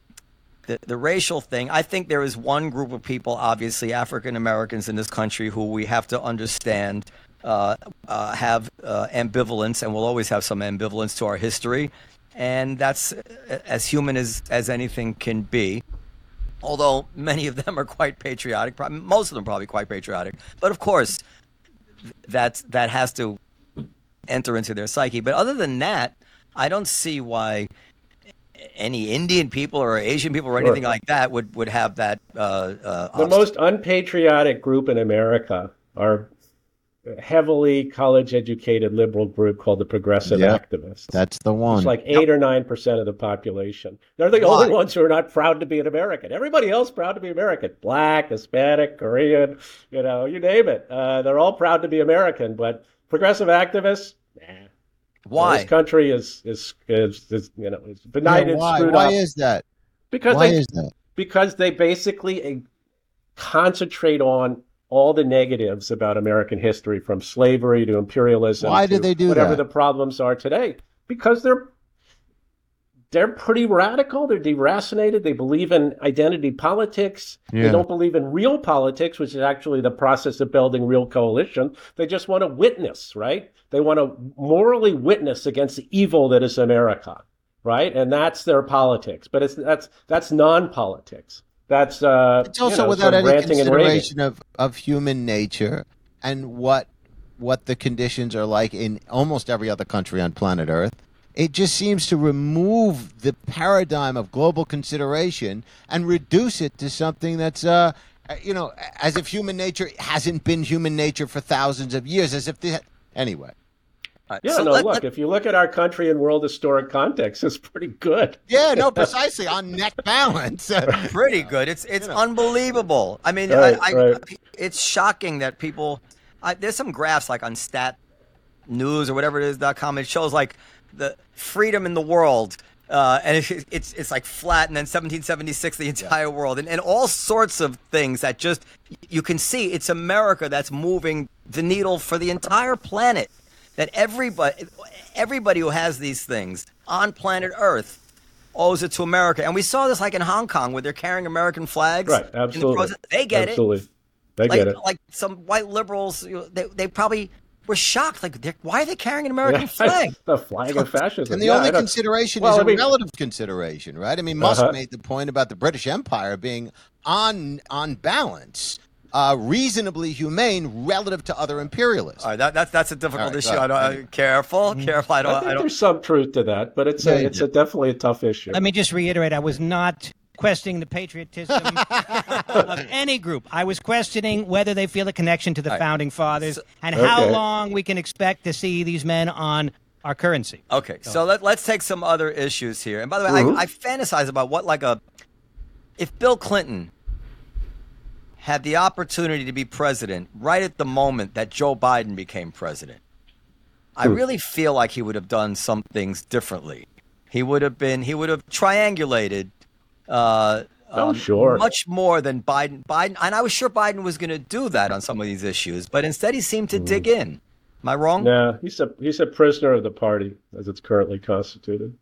the the racial thing, I think there is one group of people, obviously African Americans in this country, who we have to understand uh, uh, have uh, ambivalence, and will always have some ambivalence to our history, and that's uh, as human as as anything can be although many of them are quite patriotic. Most of them probably quite patriotic. But of course, that's that has to enter into their psyche. But other than that, I don't see why any Indian people or Asian people or anything
Sure.
like that would would have that. Uh, uh,
The most unpatriotic group in America are heavily college-educated liberal group called the Progressive
Yeah.
Activists.
That's the one.
It's like eight or nine percent of the population. They're the
Why?
only ones who are not proud to be an American. Everybody else proud to be American. Black, Hispanic, Korean, you know, you name it. Uh, they're all proud to be American. But progressive activists, nah.
Why?
This country is is is, is you know is
Yeah,
benighted,
why?
screwed
Why
up
is that?
because
Why
they
is that?
because they basically uh, concentrate on all the negatives about American history, from slavery to imperialism.
Why do
to
they do
whatever
that?
the problems are today? Because they're they're pretty radical. They're deracinated. They believe in identity politics. They don't believe in real politics, which is actually the process of building real coalition. They just want to witness, right? They want to morally witness against the evil that is America, right? And that's their politics. But it's that's that's non-politics. That's uh,
It's also
you know,
without
sort of
any
ranting and raving.
consideration of, of human nature and what what the conditions are like in almost every other country on planet Earth. It just seems to remove the paradigm of global consideration and reduce it to something that's, uh, uh, you know, as if human nature hasn't been human nature for thousands of years, as if the anyway.
All right,
Yeah,
so
no,
let-
look,
let-
if you look at our country in world historic context, it's pretty good.
Yeah, no, precisely on net balance.
pretty good. It's it's unbelievable. I mean,
Right,
I, I,
right.
it's shocking that people. I, there's some graphs like on Stat News or whatever it is dot com. It shows like the freedom in the world. Uh, and it, it's it's like flat, and then 1776, the entire world, and, and all sorts of things that just you can see it's America that's moving the needle for the entire planet. That everybody everybody who has these things on planet Earth owes it to America. And we saw this like in Hong Kong where they're carrying American flags.
Right,
in the
absolutely.
They get it.
absolutely. They.
Like,
get it.
like some white liberals, they, they probably were shocked. Like, why are they carrying an American flag?
the flag of fascism.
And the
Yeah,
only consideration
Well,
is
I
a
mean-
relative consideration, right? I mean, Musk
Uh-huh.
made the point about the British Empire being on on balance, uh, reasonably humane relative to other imperialists.
All right, that, that's that's a difficult
All right,
issue.
go
I don't, uh, careful, careful. I
I
don't.
think
I don't.
there's some truth to that, but it's
Yeah,
a,
yeah.
it's a definitely a tough issue.
Let me just reiterate I was not questioning the patriotism of any group. I was questioning whether they feel a connection to the founding fathers and how long we can expect to see these men on our currency.
Okay, so let, let's take some other issues here. And by the way,
Mhm.
I, I fantasize about what like a if Bill Clinton had the opportunity to be president right at the moment that Joe Biden became president, I
Hmm.
really feel like he would have done some things differently. He would have been he would have triangulated. Uh,
Oh,
um,
sure.
Much more than Biden. Biden, and I was sure Biden was going to do that on some of these issues, but instead he seemed to dig in. Am I wrong?
no, he's a he's a prisoner of the party as it's currently constituted.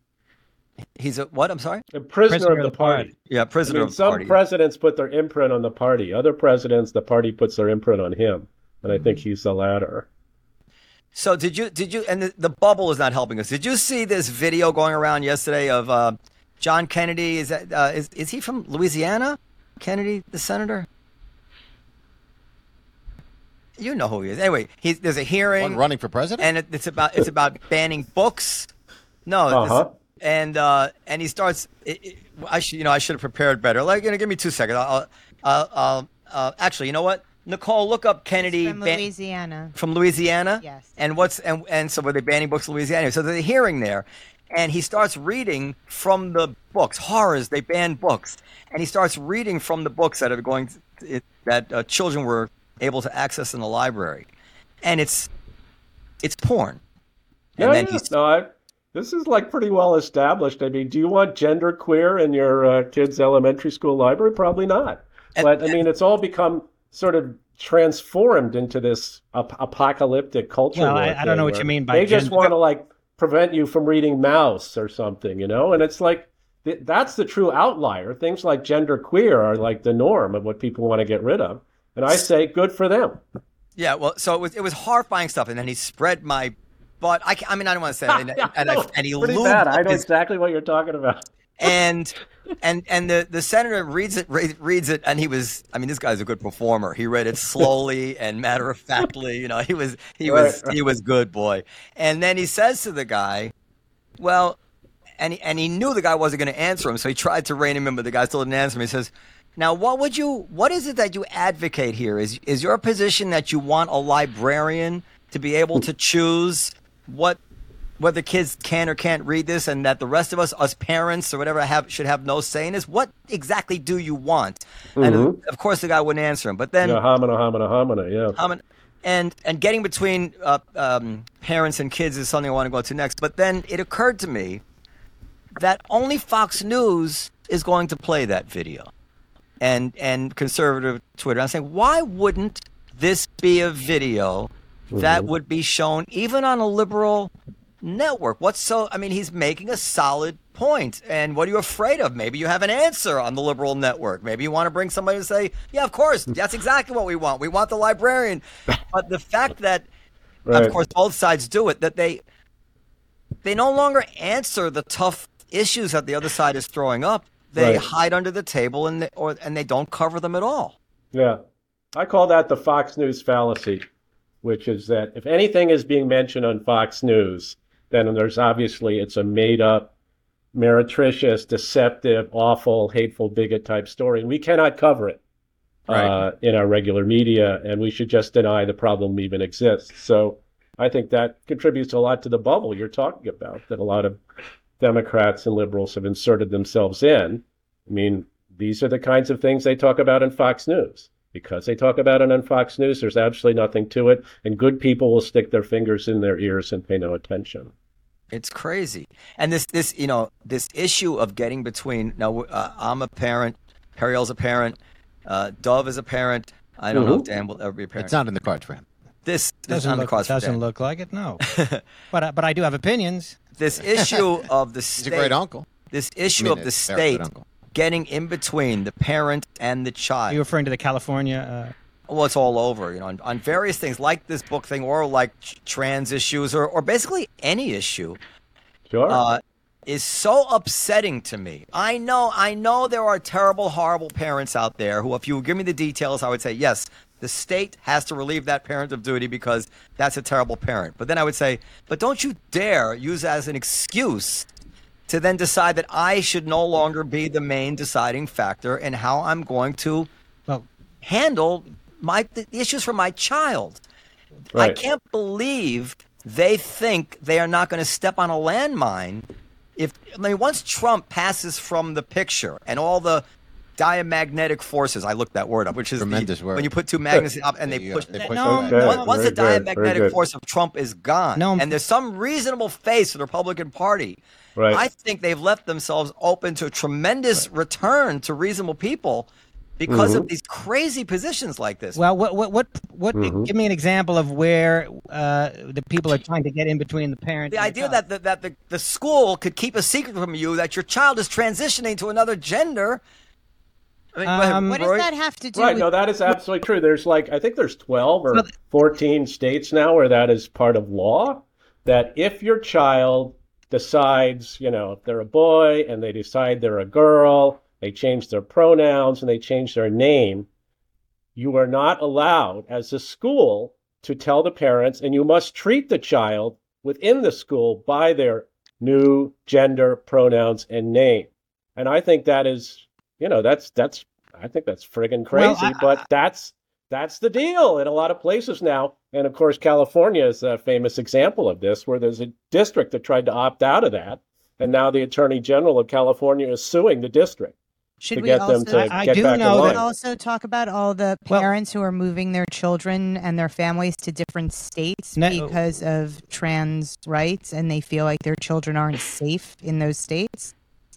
He's a what? I'm sorry.
A prisoner, of the party.
Yeah,
I
prisoner
mean,
of the
some
party.
Some presidents put their imprint on the party. Other presidents, the party puts their imprint on him, and I think he's the latter.
So did you did you and the, the bubble is not helping us. Did you see this video going around yesterday of uh, John Kennedy? Is that uh, is is he from Louisiana? Kennedy, the senator. You know who he is. Anyway, he's, there's a hearing,
One running for president?
and it, it's about it's about banning books. No,
Uh-huh.
and uh, and he starts. It, it, I should you know I should have prepared better. Like, you know, give me two seconds. I'll, I'll, I'll uh, actually, you know what, Nicole, look up Kennedy
From
ban-
Louisiana.
from Louisiana.
Yes.
And what's and and so were they banning books in Louisiana? So there's a hearing there, and he starts reading from the books. Horrors, they ban books, and he starts reading from the books that are going to, it, that uh, children were able to access in the library, and it's it's porn. And
Yeah,
then
yeah.
he's
no, I, this is like pretty well established. I mean, do you want gender queer in your uh, kids' elementary school library? Probably not.
And-
but I mean, it's all become sort of transformed into this ap- apocalyptic culture.
Well,
war
I- I don't know what you mean by
They just want to like prevent you from reading Mouse or something, you know. And it's like th- that's the true outlier. Things like gender queer are like the norm of what people want to get rid of. And I say, good for them.
yeah. Well, so it was it was horrifying stuff, and then he spread my butt. I, I mean, I don't want to say, and, and, I, and he
Pretty bad. I know
his
exactly what you're talking about.
And and and the the senator reads it reads it and he was I mean this guy's a good performer. He read it slowly and matter of factly. You know he was he was he was good boy. And then he says to the guy, well, and he, and he knew the guy wasn't going to answer him, so he tried to rein him in, but the guy still didn't answer him. He says. Now, what would you? What is it that you advocate here? Is is your position that you want a librarian to be able to choose what whether kids can or can't read this and that the rest of us us parents or whatever have should have no say in this what exactly do you want and of course the guy wouldn't answer him but then
Yeah, homina, homina, homina. Yeah.
um, and and getting between uh, um, parents and kids is something I want to go to next. But then it occurred to me that only Fox News is going to play that video, and and conservative Twitter. I'm saying, why wouldn't this be a video that would be shown even on a liberal network? What's so? I mean, he's making a solid point. And what are you afraid of? Maybe you have an answer on the liberal network. Maybe you want to bring somebody to say, yeah, of course, that's exactly what we want. We want the librarian. But the fact that,
Right.
of course, both sides do it, that they they no longer answer the tough issues that the other side is throwing up. They
Right.
hide under the table and they, or and they don't cover them at all.
Yeah. I call that the Fox News fallacy, which is that if anything is being mentioned on Fox News, then there's obviously it's a made up, meretricious, deceptive, awful, hateful, bigot type story. And we cannot cover it
Right.
uh, in our regular media, and we should just deny the problem even exists. So I think that contributes a lot to the bubble you're talking about that a lot of Democrats and liberals have inserted themselves in. I mean, these are the kinds of things they talk about on Fox News. Because they talk about it on Fox News, there's absolutely nothing to it, and good people will stick their fingers in their ears and pay no attention.
It's crazy. And this, this, you know, this issue of getting between. Now, uh, I'm a parent. Periel's a parent. Uh, Dove is a parent. I don't know if Dan will ever be a parent.
It's not in the cards for him.
this this
Doesn't
on the
look, doesn't
Dan.
look like it. No, but I- but I do have opinions.
This issue of the state.
He's
state.
a great uncle.
This
I
issue
mean,
of the state getting in between the parent and the child.
Are you referring to the California?
Well, it's all over, you know, on, on various things like this book thing or like trans issues or, or basically any issue.
Sure.
Uh, is so upsetting to me. I know, I know there are terrible, horrible parents out there who, if you would give me the details, I would say, yes, the state has to relieve that parent of duty because that's a terrible parent. But then I would say, but don't you dare use it as an excuse to then decide that I should no longer be the main deciding factor in how I'm going to
Well,
handle my the issues for my child. I can't believe they think they are not going to step on a landmine. If I mean, once Trump passes from the picture and all the diamagnetic forces, I looked that word up, which is the-
Tremendous word.
when you put two magnets up and they
There
push.
They
No,
push
no.
Okay.
Once, once
Very
the
good, very
diamagnetic force of Trump is gone,
No.
and there's some reasonable face of the Republican Party,
Right.
I think they've left themselves open to a tremendous return to reasonable people because
Mm-hmm.
of these crazy positions like this.
well, what what what what?
Mm-hmm.
Give me an example of where uh, the people are trying to get in between the parent.
the
and
idea
child.
that the, that the, the school could keep a secret from you that your child is transitioning to another gender. I mean,
Um,
What does that have to do
Right.
with
No, that is absolutely true. There's like I think there's 12 or 14 states now where that is part of law. That if your child decides, you know, if they're a boy and they decide they're a girl, they change their pronouns and they change their name, you are not allowed as a school to tell the parents, and you must treat the child within the school by their new gender, pronouns, and name. And I think that is, you know, that's that's I think that's friggin' crazy,
Well, I-
but that's that's the deal in a lot of places now. And of course, California is a famous example of this, where there's a district that tried to opt out of that, and now the Attorney General of California is suing the district
should
to
we
get
also
them to
I- I do
back
know that-
also talk about all the
Well-
parents who are moving their children and their families to different states
No-
because of trans rights and they feel like their children aren't safe in those states.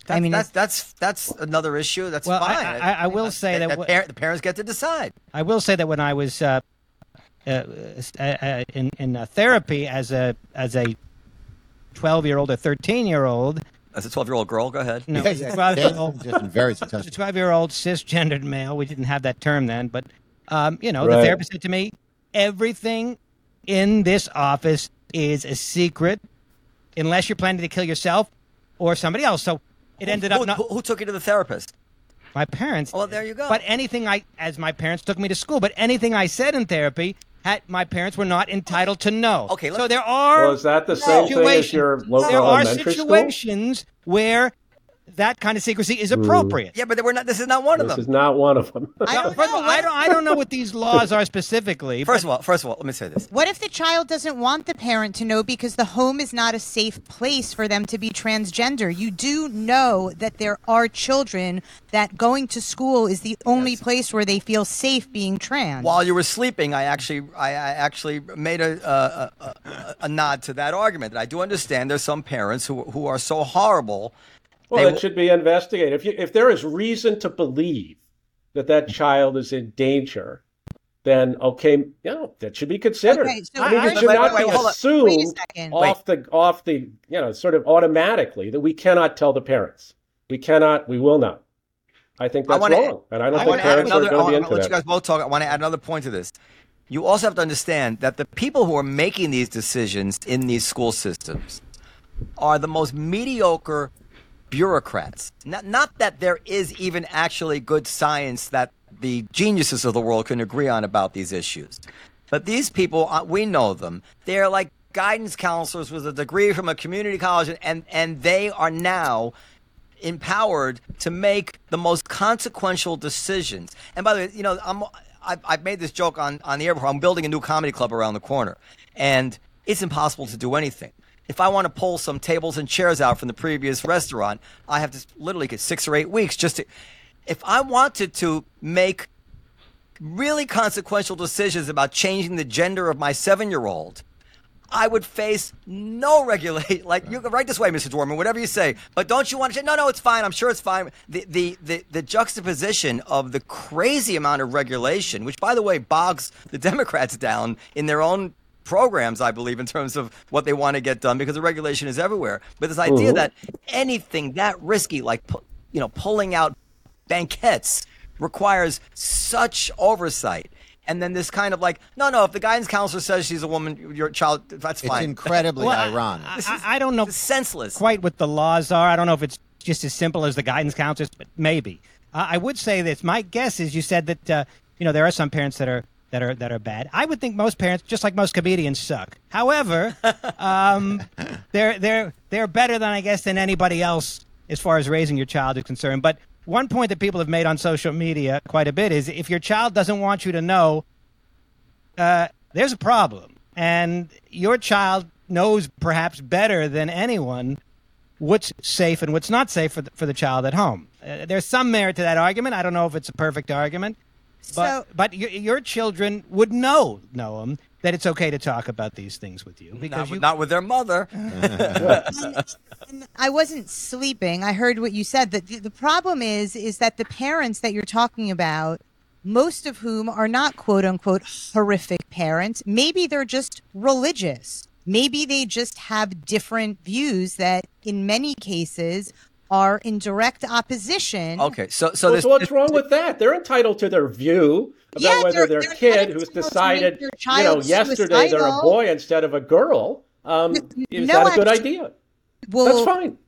That's,
I mean,
that's that's that's another issue. That's
Well,
fine.
I- I will say that what-
par- the parents get to decide.
I will say that when I was uh, uh, uh, uh, in in uh, therapy as a as a twelve year old or thirteen year old,
As a twelve-year-old girl, go ahead.
no,
Yeah, yeah.
twelve-year-old,
just been very
a
successful.
12 year old cisgendered male. We didn't have that term then, but, um, you know, the therapist said to me, everything in this office is a secret unless you're planning to kill yourself or somebody else. So it ended
who,
up not
who, who took you to the therapist?
my parents.
Well, there you go.
But anything I, as my parents took me to school, but anything I said in therapy, had, my parents were not entitled to know.
Okay,
so there are
Well, is that the same thing as your local
there are
elementary school?
situations where that kind of secrecy is hmm. appropriate.
Yeah, but we're not. This is not one of them.
This is not one of them.
I don't
First of
know.
all, I
What,
don't, I don't know what these laws are specifically.
First of all, first of all, let me say this.
what if the child doesn't want the parent to know because the home is not a safe place for them to be transgender? You do know that there are children that going to school is the only place where they feel safe being trans.
While you were sleeping, I actually, I, I actually made a, a, a, a, a nod to that argument. That I do understand there's some parents who who are so horrible.
Well,
They
it should be investigated. If you, if there is reason to believe that that child is in danger, then okay, you know, that should be considered.
Okay, so
I mean,
I-
it should not
wait,
be.
Wait
assumed
second.
off the off the you know sort of automatically that we cannot tell the parents. We cannot. We will not. I think
I
that's
wanna-
wrong, and I don't
I
think
want to add
parents are
another. I
going to be
want
into
let
that.
you guys both talk. I want to add another point to this. You also have to understand that the people who are making these decisions in these school systems are the most mediocre bureaucrats. Not, not that there is even actually good science that the geniuses of the world can agree on about these issues. But these people, uh, we know them. They're like guidance counselors with a degree from a community college, and, and they are now empowered to make the most consequential decisions. And by the way, you know, I'm, I've, I've made this joke on, on the air before. I'm building a new comedy club around the corner, and it's impossible to do anything. If I want to pull some tables and chairs out from the previous restaurant, I have to literally get six or eight weeks just to. If I wanted to make really consequential decisions about changing the gender of my seven year old, I would face no regulate. Like you go right this way, Mr. Dworman, whatever you say. But don't you want to? No, no, it's fine. I'm sure it's fine. The, the the the juxtaposition of the crazy amount of regulation, which by the way bogs the Democrats down in their own programs, I believe, in terms of what they want to get done, because the regulation is everywhere. But this idea that anything that risky, like you know, pulling out banquettes, requires such oversight. and then this kind of like, no, no, if the guidance counselor says she's a woman, your child, that's
It's
fine.
It's incredibly
Well, I-
ironic.
I, I, I don't know
senseless.
quite what the laws are. I don't know if it's just as simple as the guidance counselors, but maybe. Uh, I would say this. My guess is you said that uh, you know there are some parents that are that are that are bad. I would think most parents, just like most comedians, suck. However, um, they're they're they're better than I guess than anybody else as far as raising your child is concerned. But one point that people have made on social media quite a bit is if your child doesn't want you to know uh, there's a problem, and your child knows perhaps better than anyone what's safe and what's not safe for the, for the child at home. Uh, there's some merit to that argument. I don't know if it's a perfect argument, but
So-
but your, your children would know, Noam, that it's okay to talk about these things with you because
Not,
you
with- not with their mother.
Um, and I wasn't sleeping. I heard what you said. That the, the problem is, is that the parents that you're talking about, most of whom are not quote unquote horrific parents. Maybe they're just religious. Maybe they just have different views that, in many cases, are in direct opposition.
Okay, so so
Well,
this,
so what's wrong with that? They're entitled to their view about
Yeah,
whether their kid, who's
to know to
decided,
make
you know,
child
yesterday they're a boy instead of a girl, um, is
no,
that a good
actually-
idea?
Well,
That's fine.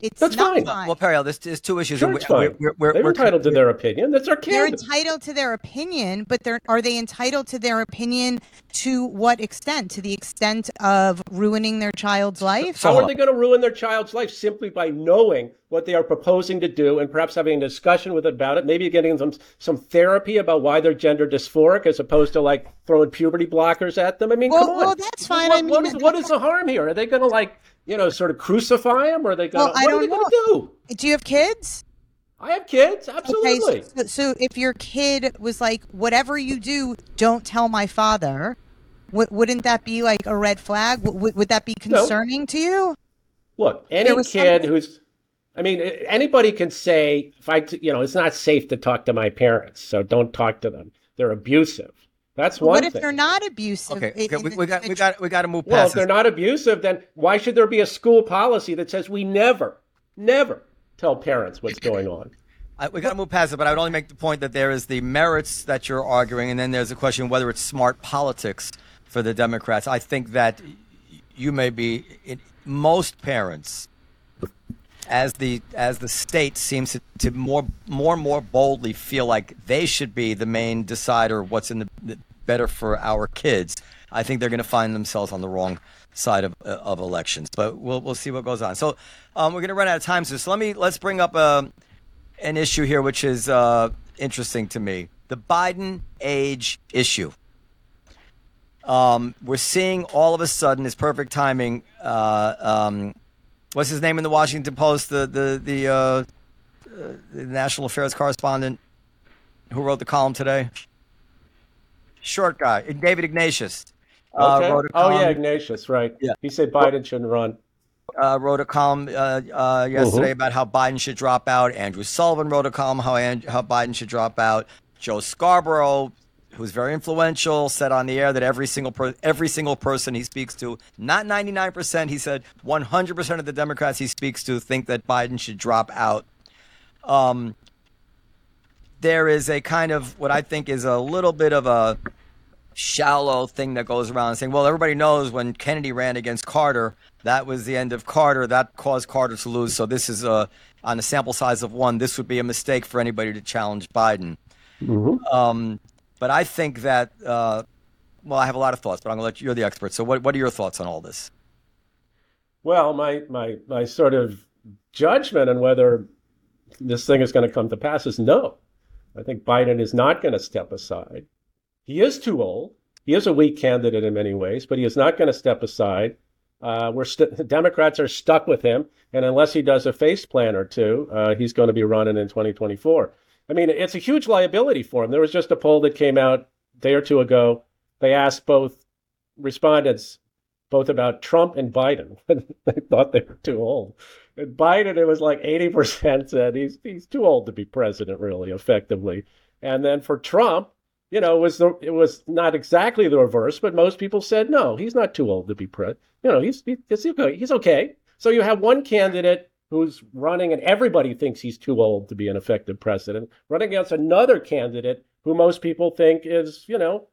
It's
That's
not
fine.
fine.
well, Periel, there's, there's two issues.
Sure,
and
it's
we-
fine.
we're, we're,
They're
we're,
entitled to their opinion. That's our their
They're entitled to their opinion, but they're are they entitled to their opinion to what extent? To the extent of ruining their child's life?
So
How are they going to ruin their child's life simply by knowing what they are proposing to do and perhaps having a discussion with about it, maybe getting them some therapy about why they're gender dysphoric as opposed to like throwing puberty blockers at them? I mean,
Well-
come on.
well, that's fine.
What,
I mean,
what, is, what is the harm here? Are they going to like, you know, sort of crucify him or are they going
Well,
what are they going to do?
Do you have kids?
I have kids, absolutely.
Okay, so, so if your kid was like, "Whatever you do, don't tell my father," w- wouldn't that be like a red flag? W- would that be
No.
concerning to you?
Look, any kid
something-
who's, I mean, anybody can say, if I, you know, it's not safe to talk to my parents, so don't talk to them. They're abusive. That's one
what if
thing.
they're not abusive?
okay, okay
in
we, we got we got we got to move
well,
past
if they're not abusive, then why should there be a school policy that says we never, never tell parents what's going on?
I, uh, we got to move past it, but I would only make the point that there is the merits that you're arguing, and then there's a question whether it's smart politics for the Democrats. I think that you may be it, most parents, as the as the state seems to, to more more and more boldly feel like they should be the main decider of what's in the, the better for our kids. I think they're going to find themselves on the wrong side of uh, of elections, but we'll we'll see what goes on. So um, we're going to run out of time, so, so let me let's bring up. Um, an issue here which is uh, interesting to me the Biden age issue. Um, we're seeing all of a sudden, it's perfect timing. Uh, um, what's his name in the Washington Post? The the the, uh, uh, the national affairs correspondent who wrote the column today. Short guy, David Ignatius. Uh,
Okay.
wrote a
oh, yeah, Ignatius, right.
Yeah.
He said Biden shouldn't run.
uh, wrote a column uh, uh, yesterday
Mhm.
about how Biden should drop out. Andrew Sullivan wrote a column how An- how Biden should drop out. Joe Scarborough, who's very influential, said on the air that every single per- every single person he speaks to, not 99%, he said 100% of the Democrats he speaks to think that Biden should drop out. Um, there is a kind of what I think is a little bit of a shallow thing that goes around saying, well, everybody knows when Kennedy ran against Carter, that was the end of Carter. That caused Carter to lose. So this is a on a sample size of one. This would be a mistake for anybody to challenge Biden. Um, but I think that uh, well, I have a lot of thoughts, but I'm going to let you, you're the expert. So what what are your thoughts on all this?
Well, my, my, my sort of judgment on whether this thing is going to come to pass is no. I think Biden is not going to step aside. He is too old. He is a weak candidate in many ways, but he is not going to step aside. Uh, we're st- Democrats are stuck with him, and unless he does a face plan or two, uh, he's going to be running in 2024. I mean, it's a huge liability for him. There was just a poll that came out a day or two ago. They asked both respondents both about Trump and Biden. they thought they were too old. And Biden, it was like 80% said he's he's too old to be president, really, effectively. And then for Trump, you know, it was the, it was not exactly the reverse, but most people said no, he's not too old to be president. You know, he's he's okay. He's okay. So you have one candidate who's running, and everybody thinks he's too old to be an effective president, running against another candidate who most people think is, you know,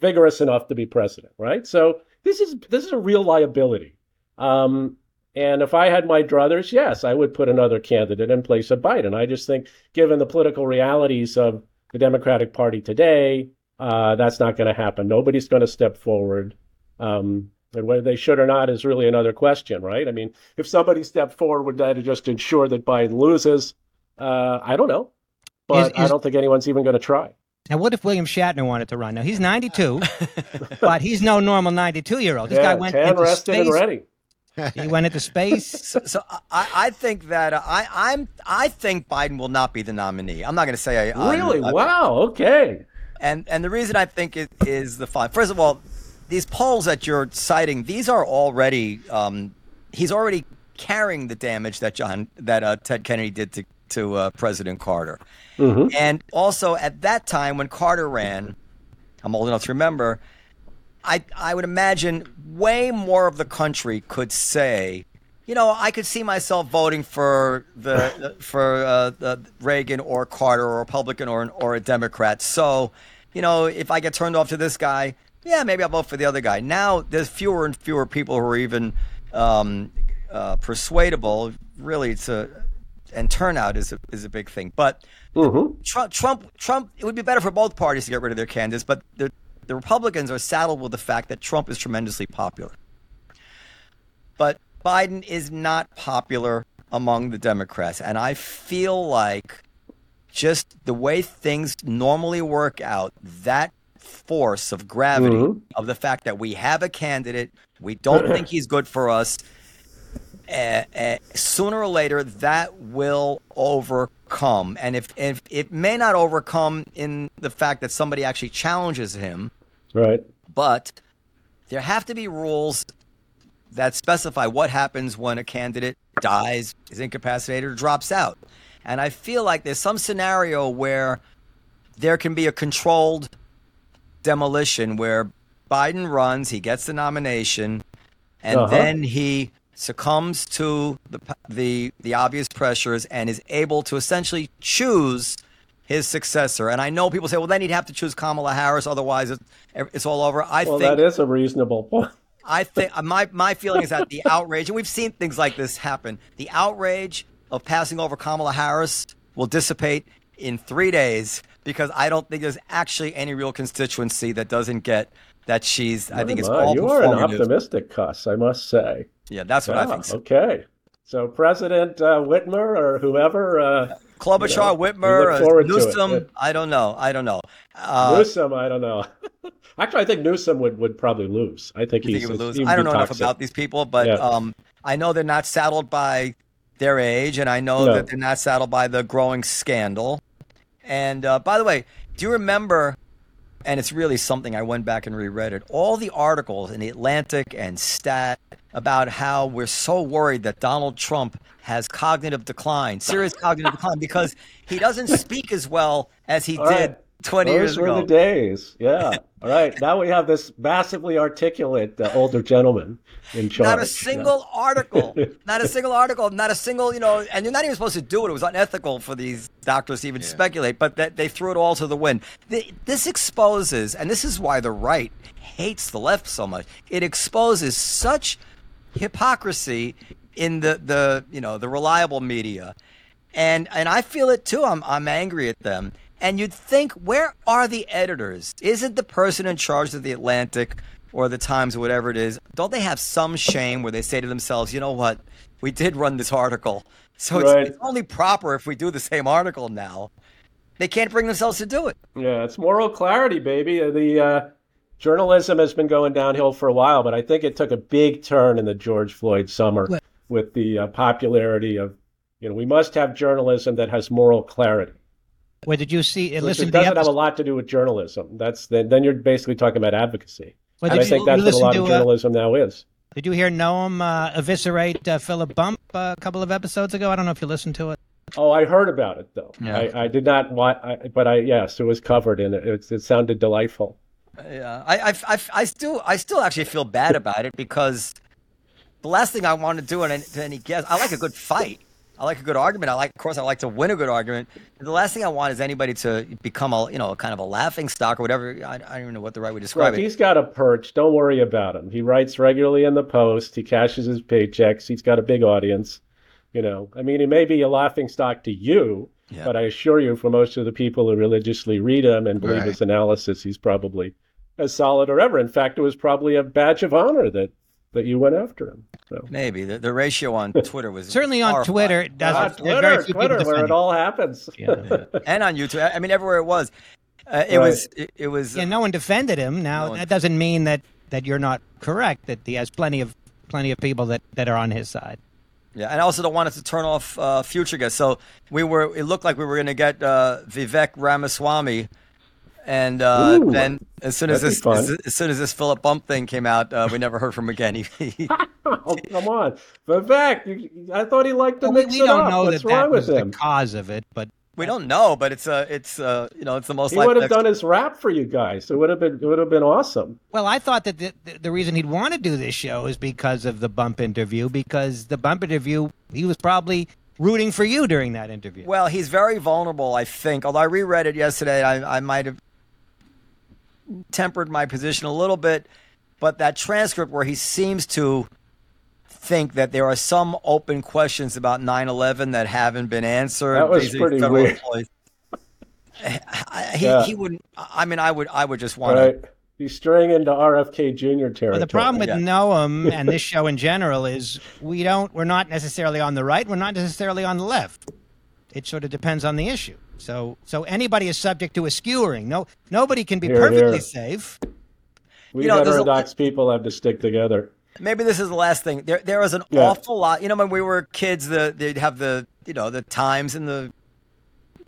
vigorous enough to be president, right? So this is this is a real liability. Um, and if I had my druthers, yes, I would put another candidate in place of Biden. I just think, given the political realities of the Democratic Party today, uh, that's not going to happen. Nobody's going to step forward. Um, and whether they should or not is really another question, right? I mean, if somebody stepped forward, would that just ensure that Biden loses? Uh, I don't know. But is, is, I don't think anyone's even going to try.
Now, what if William Shatner wanted to run? Now, he's 92, but he's no normal 92 year old. This
yeah,
guy went
10
into
rested
space.
And ready.
he went into space.
So, so I, I, think that uh, I, I'm I think Biden will not be the nominee. I'm not going to say
I really. I, wow. Okay.
And and the reason I think it is the fine. First of all, these polls that you're citing, these are already um, he's already carrying the damage that John that uh, Ted Kennedy did to to uh, President Carter. Mm-hmm. And also at that time when Carter ran, I'm old enough to remember. I I would imagine way more of the country could say, you know, I could see myself voting for the for uh, the Reagan or Carter or a Republican or or a Democrat. So, you know, if I get turned off to this guy, yeah, maybe I'll vote for the other guy. Now there's fewer and fewer people who are even um, uh, persuadable, really, to and turnout is a, is a big thing. But mm-hmm. Trump, Trump, Trump, it would be better for both parties to get rid of their candidates. But the the Republicans are saddled with the fact that Trump is tremendously popular. But Biden is not popular among the Democrats, and I feel like just the way things normally work out, that force of gravity mm-hmm. of the fact that we have a candidate, we don't think he's good for us. Uh, uh, sooner or later, that will overcome, and if, if it may not overcome in the fact that somebody actually challenges him,
right?
But there have to be rules that specify what happens when a candidate dies, is incapacitated, or drops out. And I feel like there's some scenario where there can be a controlled demolition where Biden runs, he gets the nomination, and uh-huh. then he succumbs to the, the the obvious pressures and is able to essentially choose his successor. And I know people say, well, then he'd have to choose Kamala Harris, otherwise it's all over. I
well,
think
that is a reasonable point.
I think my my feeling is that the outrage, and we've seen things like this happen. The outrage of passing over Kamala Harris will dissipate in three days because I don't think there's actually any real constituency that doesn't get that she's. I think it's all.
You are an optimistic cuss, I must say.
Yeah, that's what I think. So.
Okay, so President uh, Whitmer or whoever. Uh,
Klobuchar, you know, Whitmer, uh, Newsom. I don't know. I don't know.
Uh, Newsom, I don't know. Actually, I think Newsom would, would probably lose. I think,
think he would lose. I don't know toxic. enough about these people, but yeah. um, I know they're not saddled by their age, and I know no. that they're not saddled by the growing scandal. And uh, by the way, do you remember? And it's really something I went back and reread it. All the articles in the Atlantic and Stat about how we're so worried that Donald Trump has cognitive decline, serious cognitive decline, because he doesn't speak as well as he All did right. 20
Those
years
ago. Were the days. Yeah. All right. Now we have this massively articulate uh, older gentleman in charge.
Not a single yeah. article. Not a single article. Not a single, you know, and you're not even supposed to do it. It was unethical for these doctors to even yeah. speculate, but that they threw it all to the wind. this exposes, and this is why the right hates the left so much. It exposes such hypocrisy in the, the you know the reliable media, and and I feel it too. I'm I'm angry at them. And you'd think, where are the editors? Isn't the person in charge of the Atlantic or the Times or whatever it is? Don't they have some shame where they say to themselves, you know what, we did run this article, so right. it's, it's only proper if we do the same article now. They can't bring themselves to do it.
Yeah, it's moral clarity, baby. The uh, journalism has been going downhill for a while, but I think it took a big turn in the George Floyd summer with the uh, popularity of, you know, we must have journalism that has moral clarity.
Where did you see?
Which
listen,
it doesn't have a lot to do with journalism. That's then, then you're basically talking about advocacy. Well, and I think that's what a lot to, of uh, journalism uh, now is.
Did you hear Noam uh, eviscerate uh, Philip Bump uh, a couple of episodes ago? I don't know if you listened to it.
Oh, I heard about it though. Yeah. I, I did not want, I, but I yes, it was covered and it, it, it sounded delightful.
Yeah, I, I, I, I still, I still actually feel bad about it because the last thing I want to do in any, to any guest, I like a good fight. I like a good argument. I like, of course, I like to win a good argument. The last thing I want is anybody to become a, you know, kind of a laughing stock or whatever. I, I don't even know what the right way to describe
Look,
it.
he's got a perch. Don't worry about him. He writes regularly in the Post. He cashes his paychecks. He's got a big audience. You know, I mean, he may be a laughing stock to you,
Yeah.
but I assure you, for most of the people who religiously read him and believe
Right.
his analysis, he's probably as solid or ever. In fact, it was probably a badge of honor that that you went after him. So.
Maybe the, the ratio on Twitter was
Certainly on. Twitter, it doesn't.
Ah, Twitter,
very few
Twitter, where it all happens.
Yeah.
and on YouTube. I mean, everywhere it was. Uh, it
Right.
was. It, it was.
Yeah, no one defended him. Now
No one-
that doesn't mean that that you're not correct. That he has plenty of plenty of people that that are on his side.
Yeah, and I also don't want us to turn off uh, future guests. So we were. It looked like we were going to get uh, Vivek Ramaswamy, and uh,
Ooh,
then as soon as this
fun.
as, as soon as this Philip Bump thing came out, uh, we never heard from him again. He, he,
oh, come on, Vivek. You, I thought he liked to
Well, we,
mix
we
it
don't
up.
know
What's
that that was
with
the
him?
cause of it, but
we don't know, but it's uh, it's uh, you know, it's the most.
He would have done his rap for you guys. It would have been. It would have been awesome.
well, I thought that the, the, the reason he'd want to do this show is because of the bump interview. Because the bump interview, he was probably rooting for you during that interview.
Well, he's very vulnerable, I think. Although I reread it yesterday, I, I might have tempered my position a little bit. But that transcript where he seems to think that there are some open questions about 9 11 that haven't been answered.
That was pretty weird.
employees. I- he,
Yeah.
he wouldn't. I mean, I would. I would just want
Right.
to.
He's straying into RFK Jr. territory.
Well, the problem with
Yeah.
Noam and this show in general is we don't we're not necessarily on the right, we're not necessarily on the left. It sort of depends on the issue. So so anybody is subject to a skewering. No nobody can be
Here,
perfectly
here.
safe.
we
you know, there's a-
heterodox people have to stick together.
Maybe this is the last thing. There, there was an
Yeah.
awful lot. You know, when we were kids, the they'd have the you know the Times and the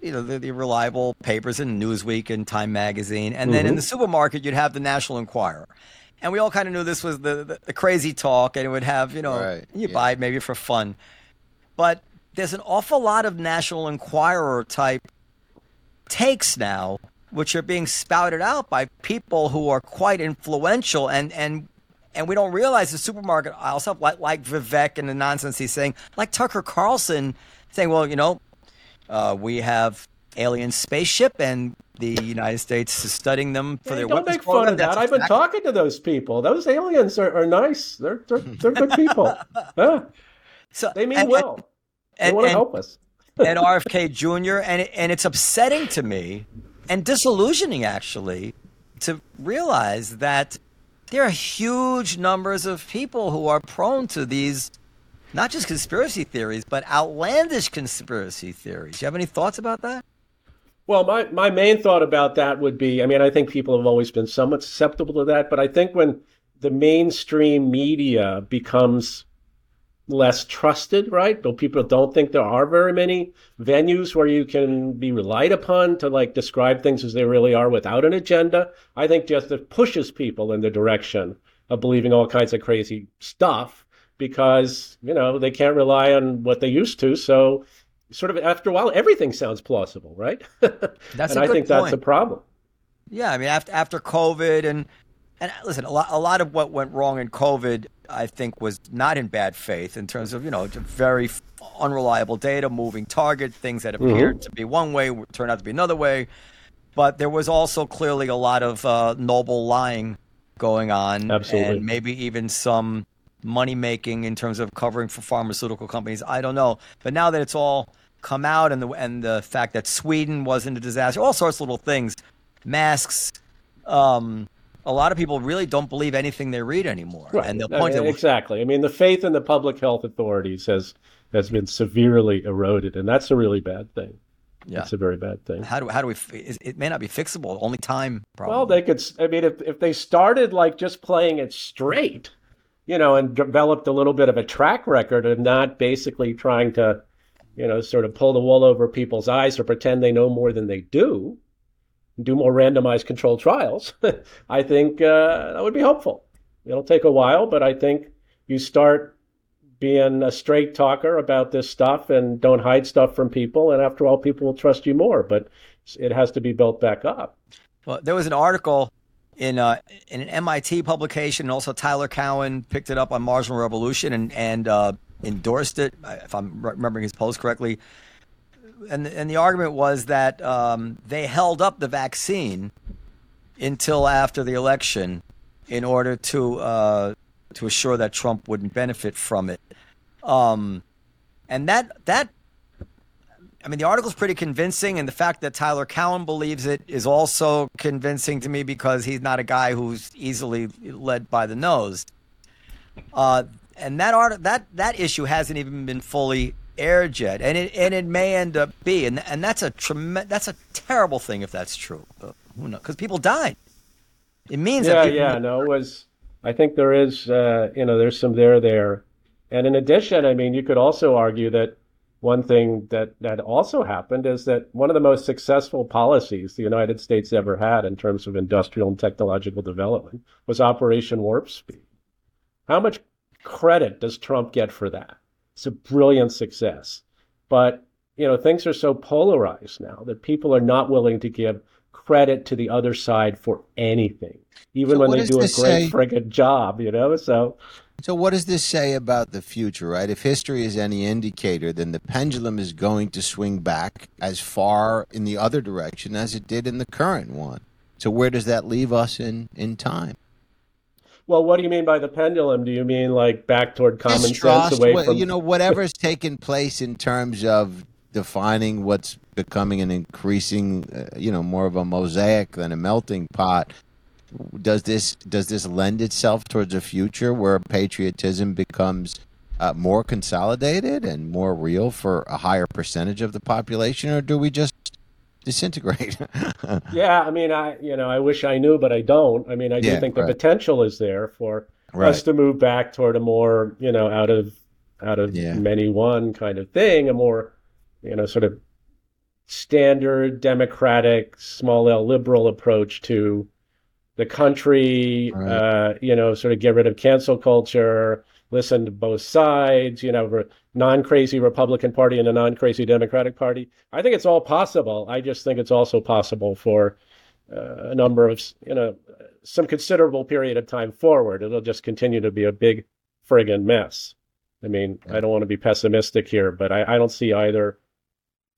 you know the, the reliable papers and Newsweek and Time Magazine, and then in the mm-hmm. supermarket you'd have the National Enquirer, and we all kind of knew this was the, the the crazy talk, and it would have you know
Right,
you
yeah.
buy it maybe for fun, but there's an awful lot of National Enquirer type takes now, which are being spouted out by people who are quite influential, and and and we don't realize the supermarket aisles have like, like Vivek and the nonsense he's saying, like Tucker Carlson saying, well, you know, uh, we have alien spaceship, and the United States is studying them for
Hey,
their
don't make fun of that.
That's
I've been talking to those people. Those aliens are, are nice. They're, they're they're good people. Huh?
So,
They mean
and-
well. they
and-
want to help us.
And RFK Jr. and and it's upsetting to me and disillusioning actually to realize that there are huge numbers of people who are prone to these not just conspiracy theories but outlandish conspiracy theories. Do You have any thoughts about that?
Well, my, my main thought about that would be I mean, I think people have always been somewhat susceptible to that, but I think when the mainstream media becomes less trusted, right? But people don't think there are very many venues where you can be relied upon to like describe things as they really are without an agenda. I think just it pushes people in the direction of believing all kinds of crazy stuff because, you know, they can't rely on what they used to. So sort of after a while everything sounds plausible, right?
That's
and I think that's
point.
a problem.
Yeah, I mean after after COVID and and listen, a lot a lot of what went wrong in COVID, I think, was not in bad faith in terms of you know very unreliable data, moving target, things that appeared to be one way turned out to be another way. But there was also clearly a lot of uh, noble lying going on,
Absolutely.
and maybe even some money making in terms of covering for pharmaceutical companies. I don't know, but now that it's all come out, and the and the fact that Sweden wasn't a disaster, all sorts of little things, masks. Um, a lot of people really don't believe anything they read anymore,
Right.
and they'll
I
point
mean,
to
exactly. I mean, the faith in the public health authorities has has been severely eroded, and that's a really bad thing.
yeah.
That's a very bad thing.
How do how do we? It may not be fixable. Only time. Probably.
Well, they could. I mean, if if they started like just playing it straight, you know, and developed a little bit of a track record of not basically trying to, you know, sort of pull the wool over people's eyes or pretend they know more than they do, do more randomized controlled trials, I think uh, that would be helpful. It'll take a while, but I think you start being a straight talker about this stuff and don't hide stuff from people, and after all, people will trust you more. But it has to be built back up.
Well, there was an article in uh, in an MIT publication, and also Tyler Cowen picked it up on Marginal Revolution, and and uh, endorsed it, if I'm remembering his post correctly. And and the argument was that um, they held up the vaccine until after the election in order to uh, to assure that Trump wouldn't benefit from it. Um, and that that I mean, the article's pretty convincing, and the fact that Tyler Cowen believes it is also convincing to me because he's not a guy who's easily led by the nose. Uh, and that art that that issue hasn't even been fully aired yet, and it and it may end up being, and, and that's a trem- that's a terrible thing if that's true. Uh, who knows? Because people died. It means
yeah,
that
yeah. No, it was. I think there is, uh, you know, there's some there there, and in addition, I mean, you could also argue that one thing that, that also happened is that one of the most successful policies the United States ever had in terms of industrial and technological development was Operation Warp Speed. How much credit does Trump get for that? It's a brilliant success. But, you know, things are so polarized now that people are not willing to give credit to the other side for anything, even so when they do a great say? friggin' job, you know? So
so, what does this say about the future, right? If history is any indicator, then the pendulum is going to swing back as far in the other direction as it did in the current one. So, where does that leave us in, in time?
Well, what do you mean by the pendulum? Do you mean like back toward common
Distrust,
sense away from
you know whatever's taken place in terms of defining what's becoming an increasing, uh, you know, more of a mosaic than a melting pot? does this does this lend itself towards a future where patriotism becomes uh, more consolidated and more real for a higher percentage of the population, or do we just disintegrate?
yeah, I mean, I you know, I wish I knew, but I don't. I mean, I do yeah, think the potential is there for right. us to move back toward a more you know out of out of yeah. many one kind of thing, a more you know sort of standard democratic small l liberal approach to the country, right. uh, you know, sort of get rid of cancel culture, listen to both sides, you know, non crazy Republican Party and a non crazy Democratic Party. I think it's all possible. I just think it's also possible for uh, a number of, you know, some considerable period of time forward. It'll just continue to be a big friggin' mess. I mean, yeah. I don't want to be pessimistic here, but I, I don't see either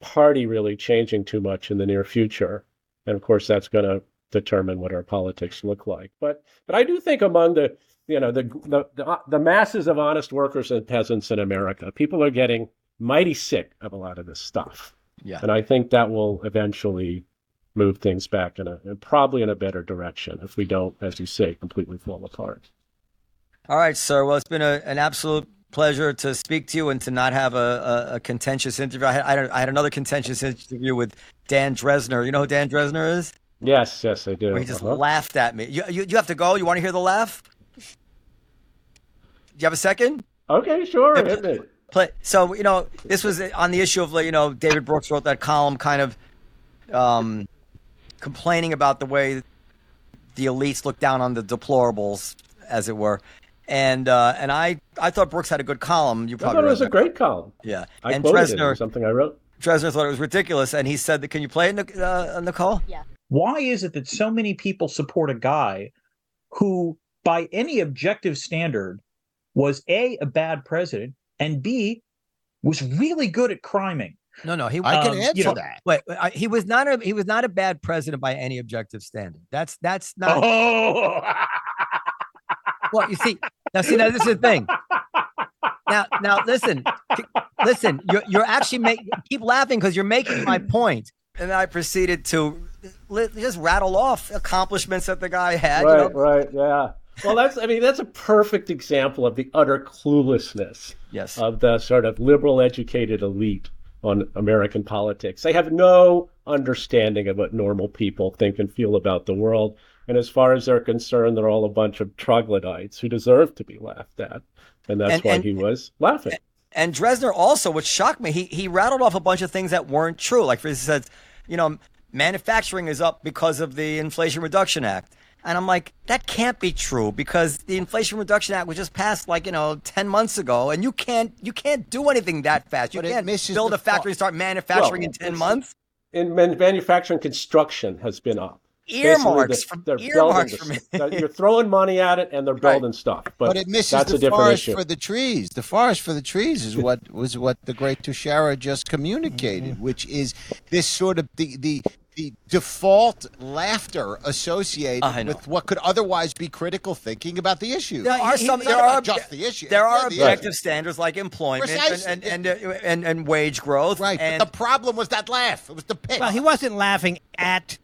party really changing too much in the near future. And of course, that's going to determine what our politics look like. But but I do think among the you know the the the, the masses of honest workers and peasants in America, people are getting mighty sick of a lot of this stuff.
Yeah.
And I think that will eventually move things back in a probably in a better direction if we don't, as you say, completely fall apart.
All right, sir. Well, it's been a, an absolute pleasure to speak to you and to not have a, a, a contentious interview. I had, I had, another contentious interview with Dan Drezner. You know who Dan Drezner is?
Yes, yes, I do.
Where he just uh-huh. laughed at me. You, you, you have to go. You want to hear the laugh? Do you have a second?
Okay, sure. Yeah, play,
play, so you know, this was on the issue of you know, David Brooks wrote that column, kind of um, complaining about the way the elites look down on the deplorables, as it were. And uh, and I I thought Brooks had a good column. You probably
I thought it was a great column.
Yeah,
I
and
Drezner something I wrote.
Drezner thought it was ridiculous, and he said that. Can you play it, uh, Nicole?
Yeah. Why is it that so many people support a guy who, by any objective standard, was A, a bad president, and B, was really good at criming?
No, no, he.
I can um, answer you know, that.
Wait, I, he was not a he was not a bad president by any objective standard. That's that's not.
Oh.
well, you see, now see, now this is the thing. Now, now listen, listen. You're you're actually make keep laughing because you're making my point. And I proceeded to just rattle off accomplishments that the guy had.
Right,
you know?
right, yeah. Well, that's I mean that's a perfect example of the utter cluelessness
yes.
of the sort of liberal educated elite on American politics. They have no understanding of what normal people think and feel about the world. And as far as they're concerned, they're all a bunch of troglodytes who deserve to be laughed at. And that's and, why and, he was laughing.
And Drezner also, which shocked me, he, he rattled off a bunch of things that weren't true. Like, for instance, you know, manufacturing is up because of the Inflation Reduction Act. And I'm like, that can't be true because the Inflation Reduction Act was just passed like, you know, 10 months ago and you can't you can't do anything that fast. You but can't build a factory and start manufacturing well, in 10 months.
In manufacturing construction has been up.
earmarks
Basically,
from
they're
earmarks
building
from
the- You're throwing money at it, and they're
Right.
building stuff. But,
But it misses
that's
the
a different
forest
issue.
for the trees. The forest for the trees is what was what the great Tushara just communicated,
Mm-hmm.
which is this sort of the the the default laughter associated
I
with what could otherwise be critical thinking about the issue.
There are some. There are
just the issue.
There are objective
issue.
standards like employment and and, and, uh, and and wage growth.
Right,
And
but the problem was that laugh. It was the pick.
Well, he wasn't laughing at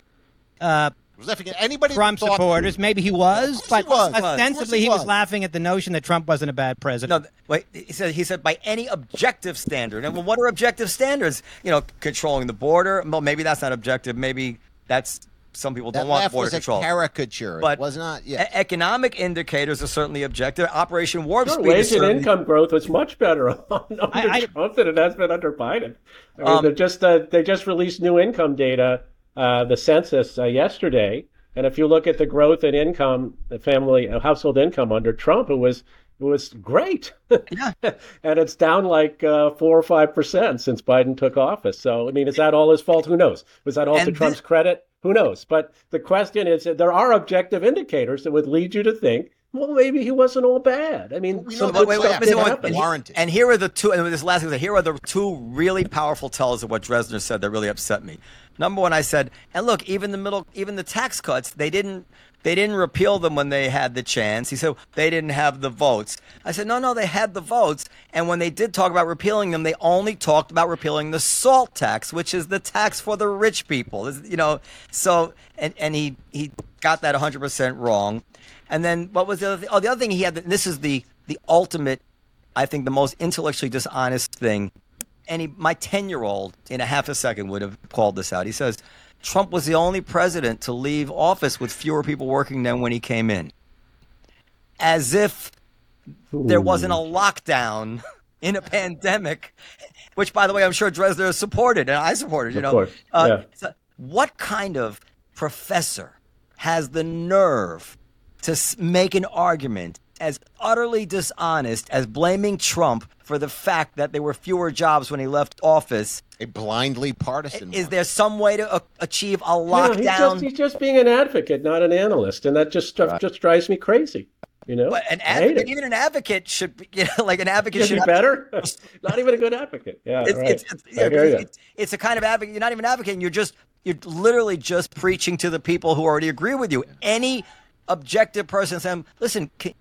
uh,
He was laughing at anybody. that
Trump
thought-
supporters. Maybe he was,
course
but
he was.
Ostensibly
he
he was
was.
laughing at the notion that Trump wasn't a bad president.
no, wait. He said. He said by any objective standard. And well, what are objective standards? You know, controlling the border. Well, maybe that's not objective. Maybe that's some people
That
don't want
laugh
border
was a
control.
caricature.
But
it was not. Yeah.
Economic indicators are certainly objective. Operation Warp
Sure,
Speed is
wage and income growth was much better under
I- I-
Trump than it has been under Biden. I mean,
Um,
they just uh, they just released new income data, uh, the census uh, yesterday, and if you look at the growth in income, the family uh, household income under Trump, it was it was great.
Yeah.
and it's down like uh, four or five percent since Biden took office. So I mean, is that all his fault? Who knows? Was that all
And
to
thi-
Trump's credit? Who knows? But the question is, that there are objective indicators that would lead you to think, well, maybe he wasn't all bad. I mean,
we
some
know
good
wait,
stuff
wait,
did
wait, wait, and, and here are the two. And this last thing, here are the two really powerful tells of what Drezner said that really upset me. Number one, I said, and look, even the middle, even the tax cuts, they didn't, they didn't repeal them when they had the chance. He said they didn't have the votes. I said, no, no, they had the votes. And when they did talk about repealing them, they only talked about repealing the salt tax, which is the tax for the rich people. You know, so and and he he got that 100 percent wrong. And then what was the other thing? Oh, the other thing he had. This is the the ultimate, I think, the most intellectually dishonest thing. And my ten year old, in a half a second, would have called this out. He says, Trump was the only president to leave office with fewer people working than when he came in, as if there wasn't a lockdown in a pandemic. Which, by the way, I'm sure Drezner supported, and I supported. You
Of
know,
course,
Uh,
yeah.
so what kind of professor has the nerve to make an argument as utterly dishonest as blaming Trump for the fact that there were fewer jobs when he left office?
a blindly partisan.
Is
one.
there some way to uh, achieve a
No, he's just,
lockdown?
he's just being an advocate, not an analyst, and that just stuff just drives me crazy. You know,
But an advocate, even an advocate should, be, you know, like an advocate
Should
should
be better. not even a good advocate. Yeah,
It's,
right.
it's, it's,
I
yeah,
hear you.
it's, it's a kind of advocate. You're not even advocating. You're just you're literally just preaching to the people who already agree with you. Any objective person saying, "Listen, can,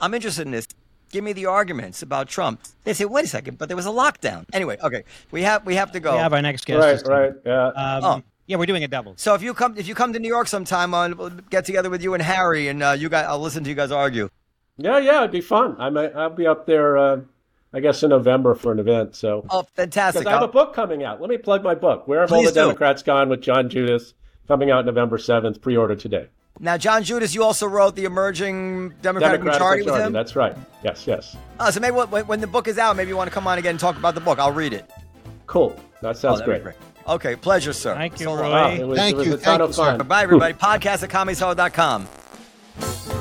I'm interested in this. Give me the arguments about Trump." They say, "Wait a second, but there was a lockdown." Anyway, okay, we have we have to go.
we have our next guest.
Right, right. Yeah.
Um,
Oh.
Yeah, we're doing a double.
so if you come if you come to New York sometime, I'll get together with you and Harry, and uh, you guys, I'll listen to you guys argue.
yeah, yeah, it'd be fun. I might, I'll be up there, uh, I guess, in November for an event. So,
Oh, fantastic!
because I have a
I'll-
book coming out. Let me plug my book. Where have all the
do.
Democrats gone with John Judis? Coming out November seventh. Pre-order today.
Now, John Judis, you also wrote the emerging Democratic,
Democratic
majority, with him.
That's right. Yes, yes.
Oh, so maybe when, when the book is out, maybe you want to come on again and talk about the book. I'll read it.
Cool. That
Oh,
sounds
that'd be
great.
Okay, pleasure, sir.
Thank you,
So.
Roy.
Wow, was,
Thank you, thank you,
Bye, everybody. Podcast at ComedyShow.com.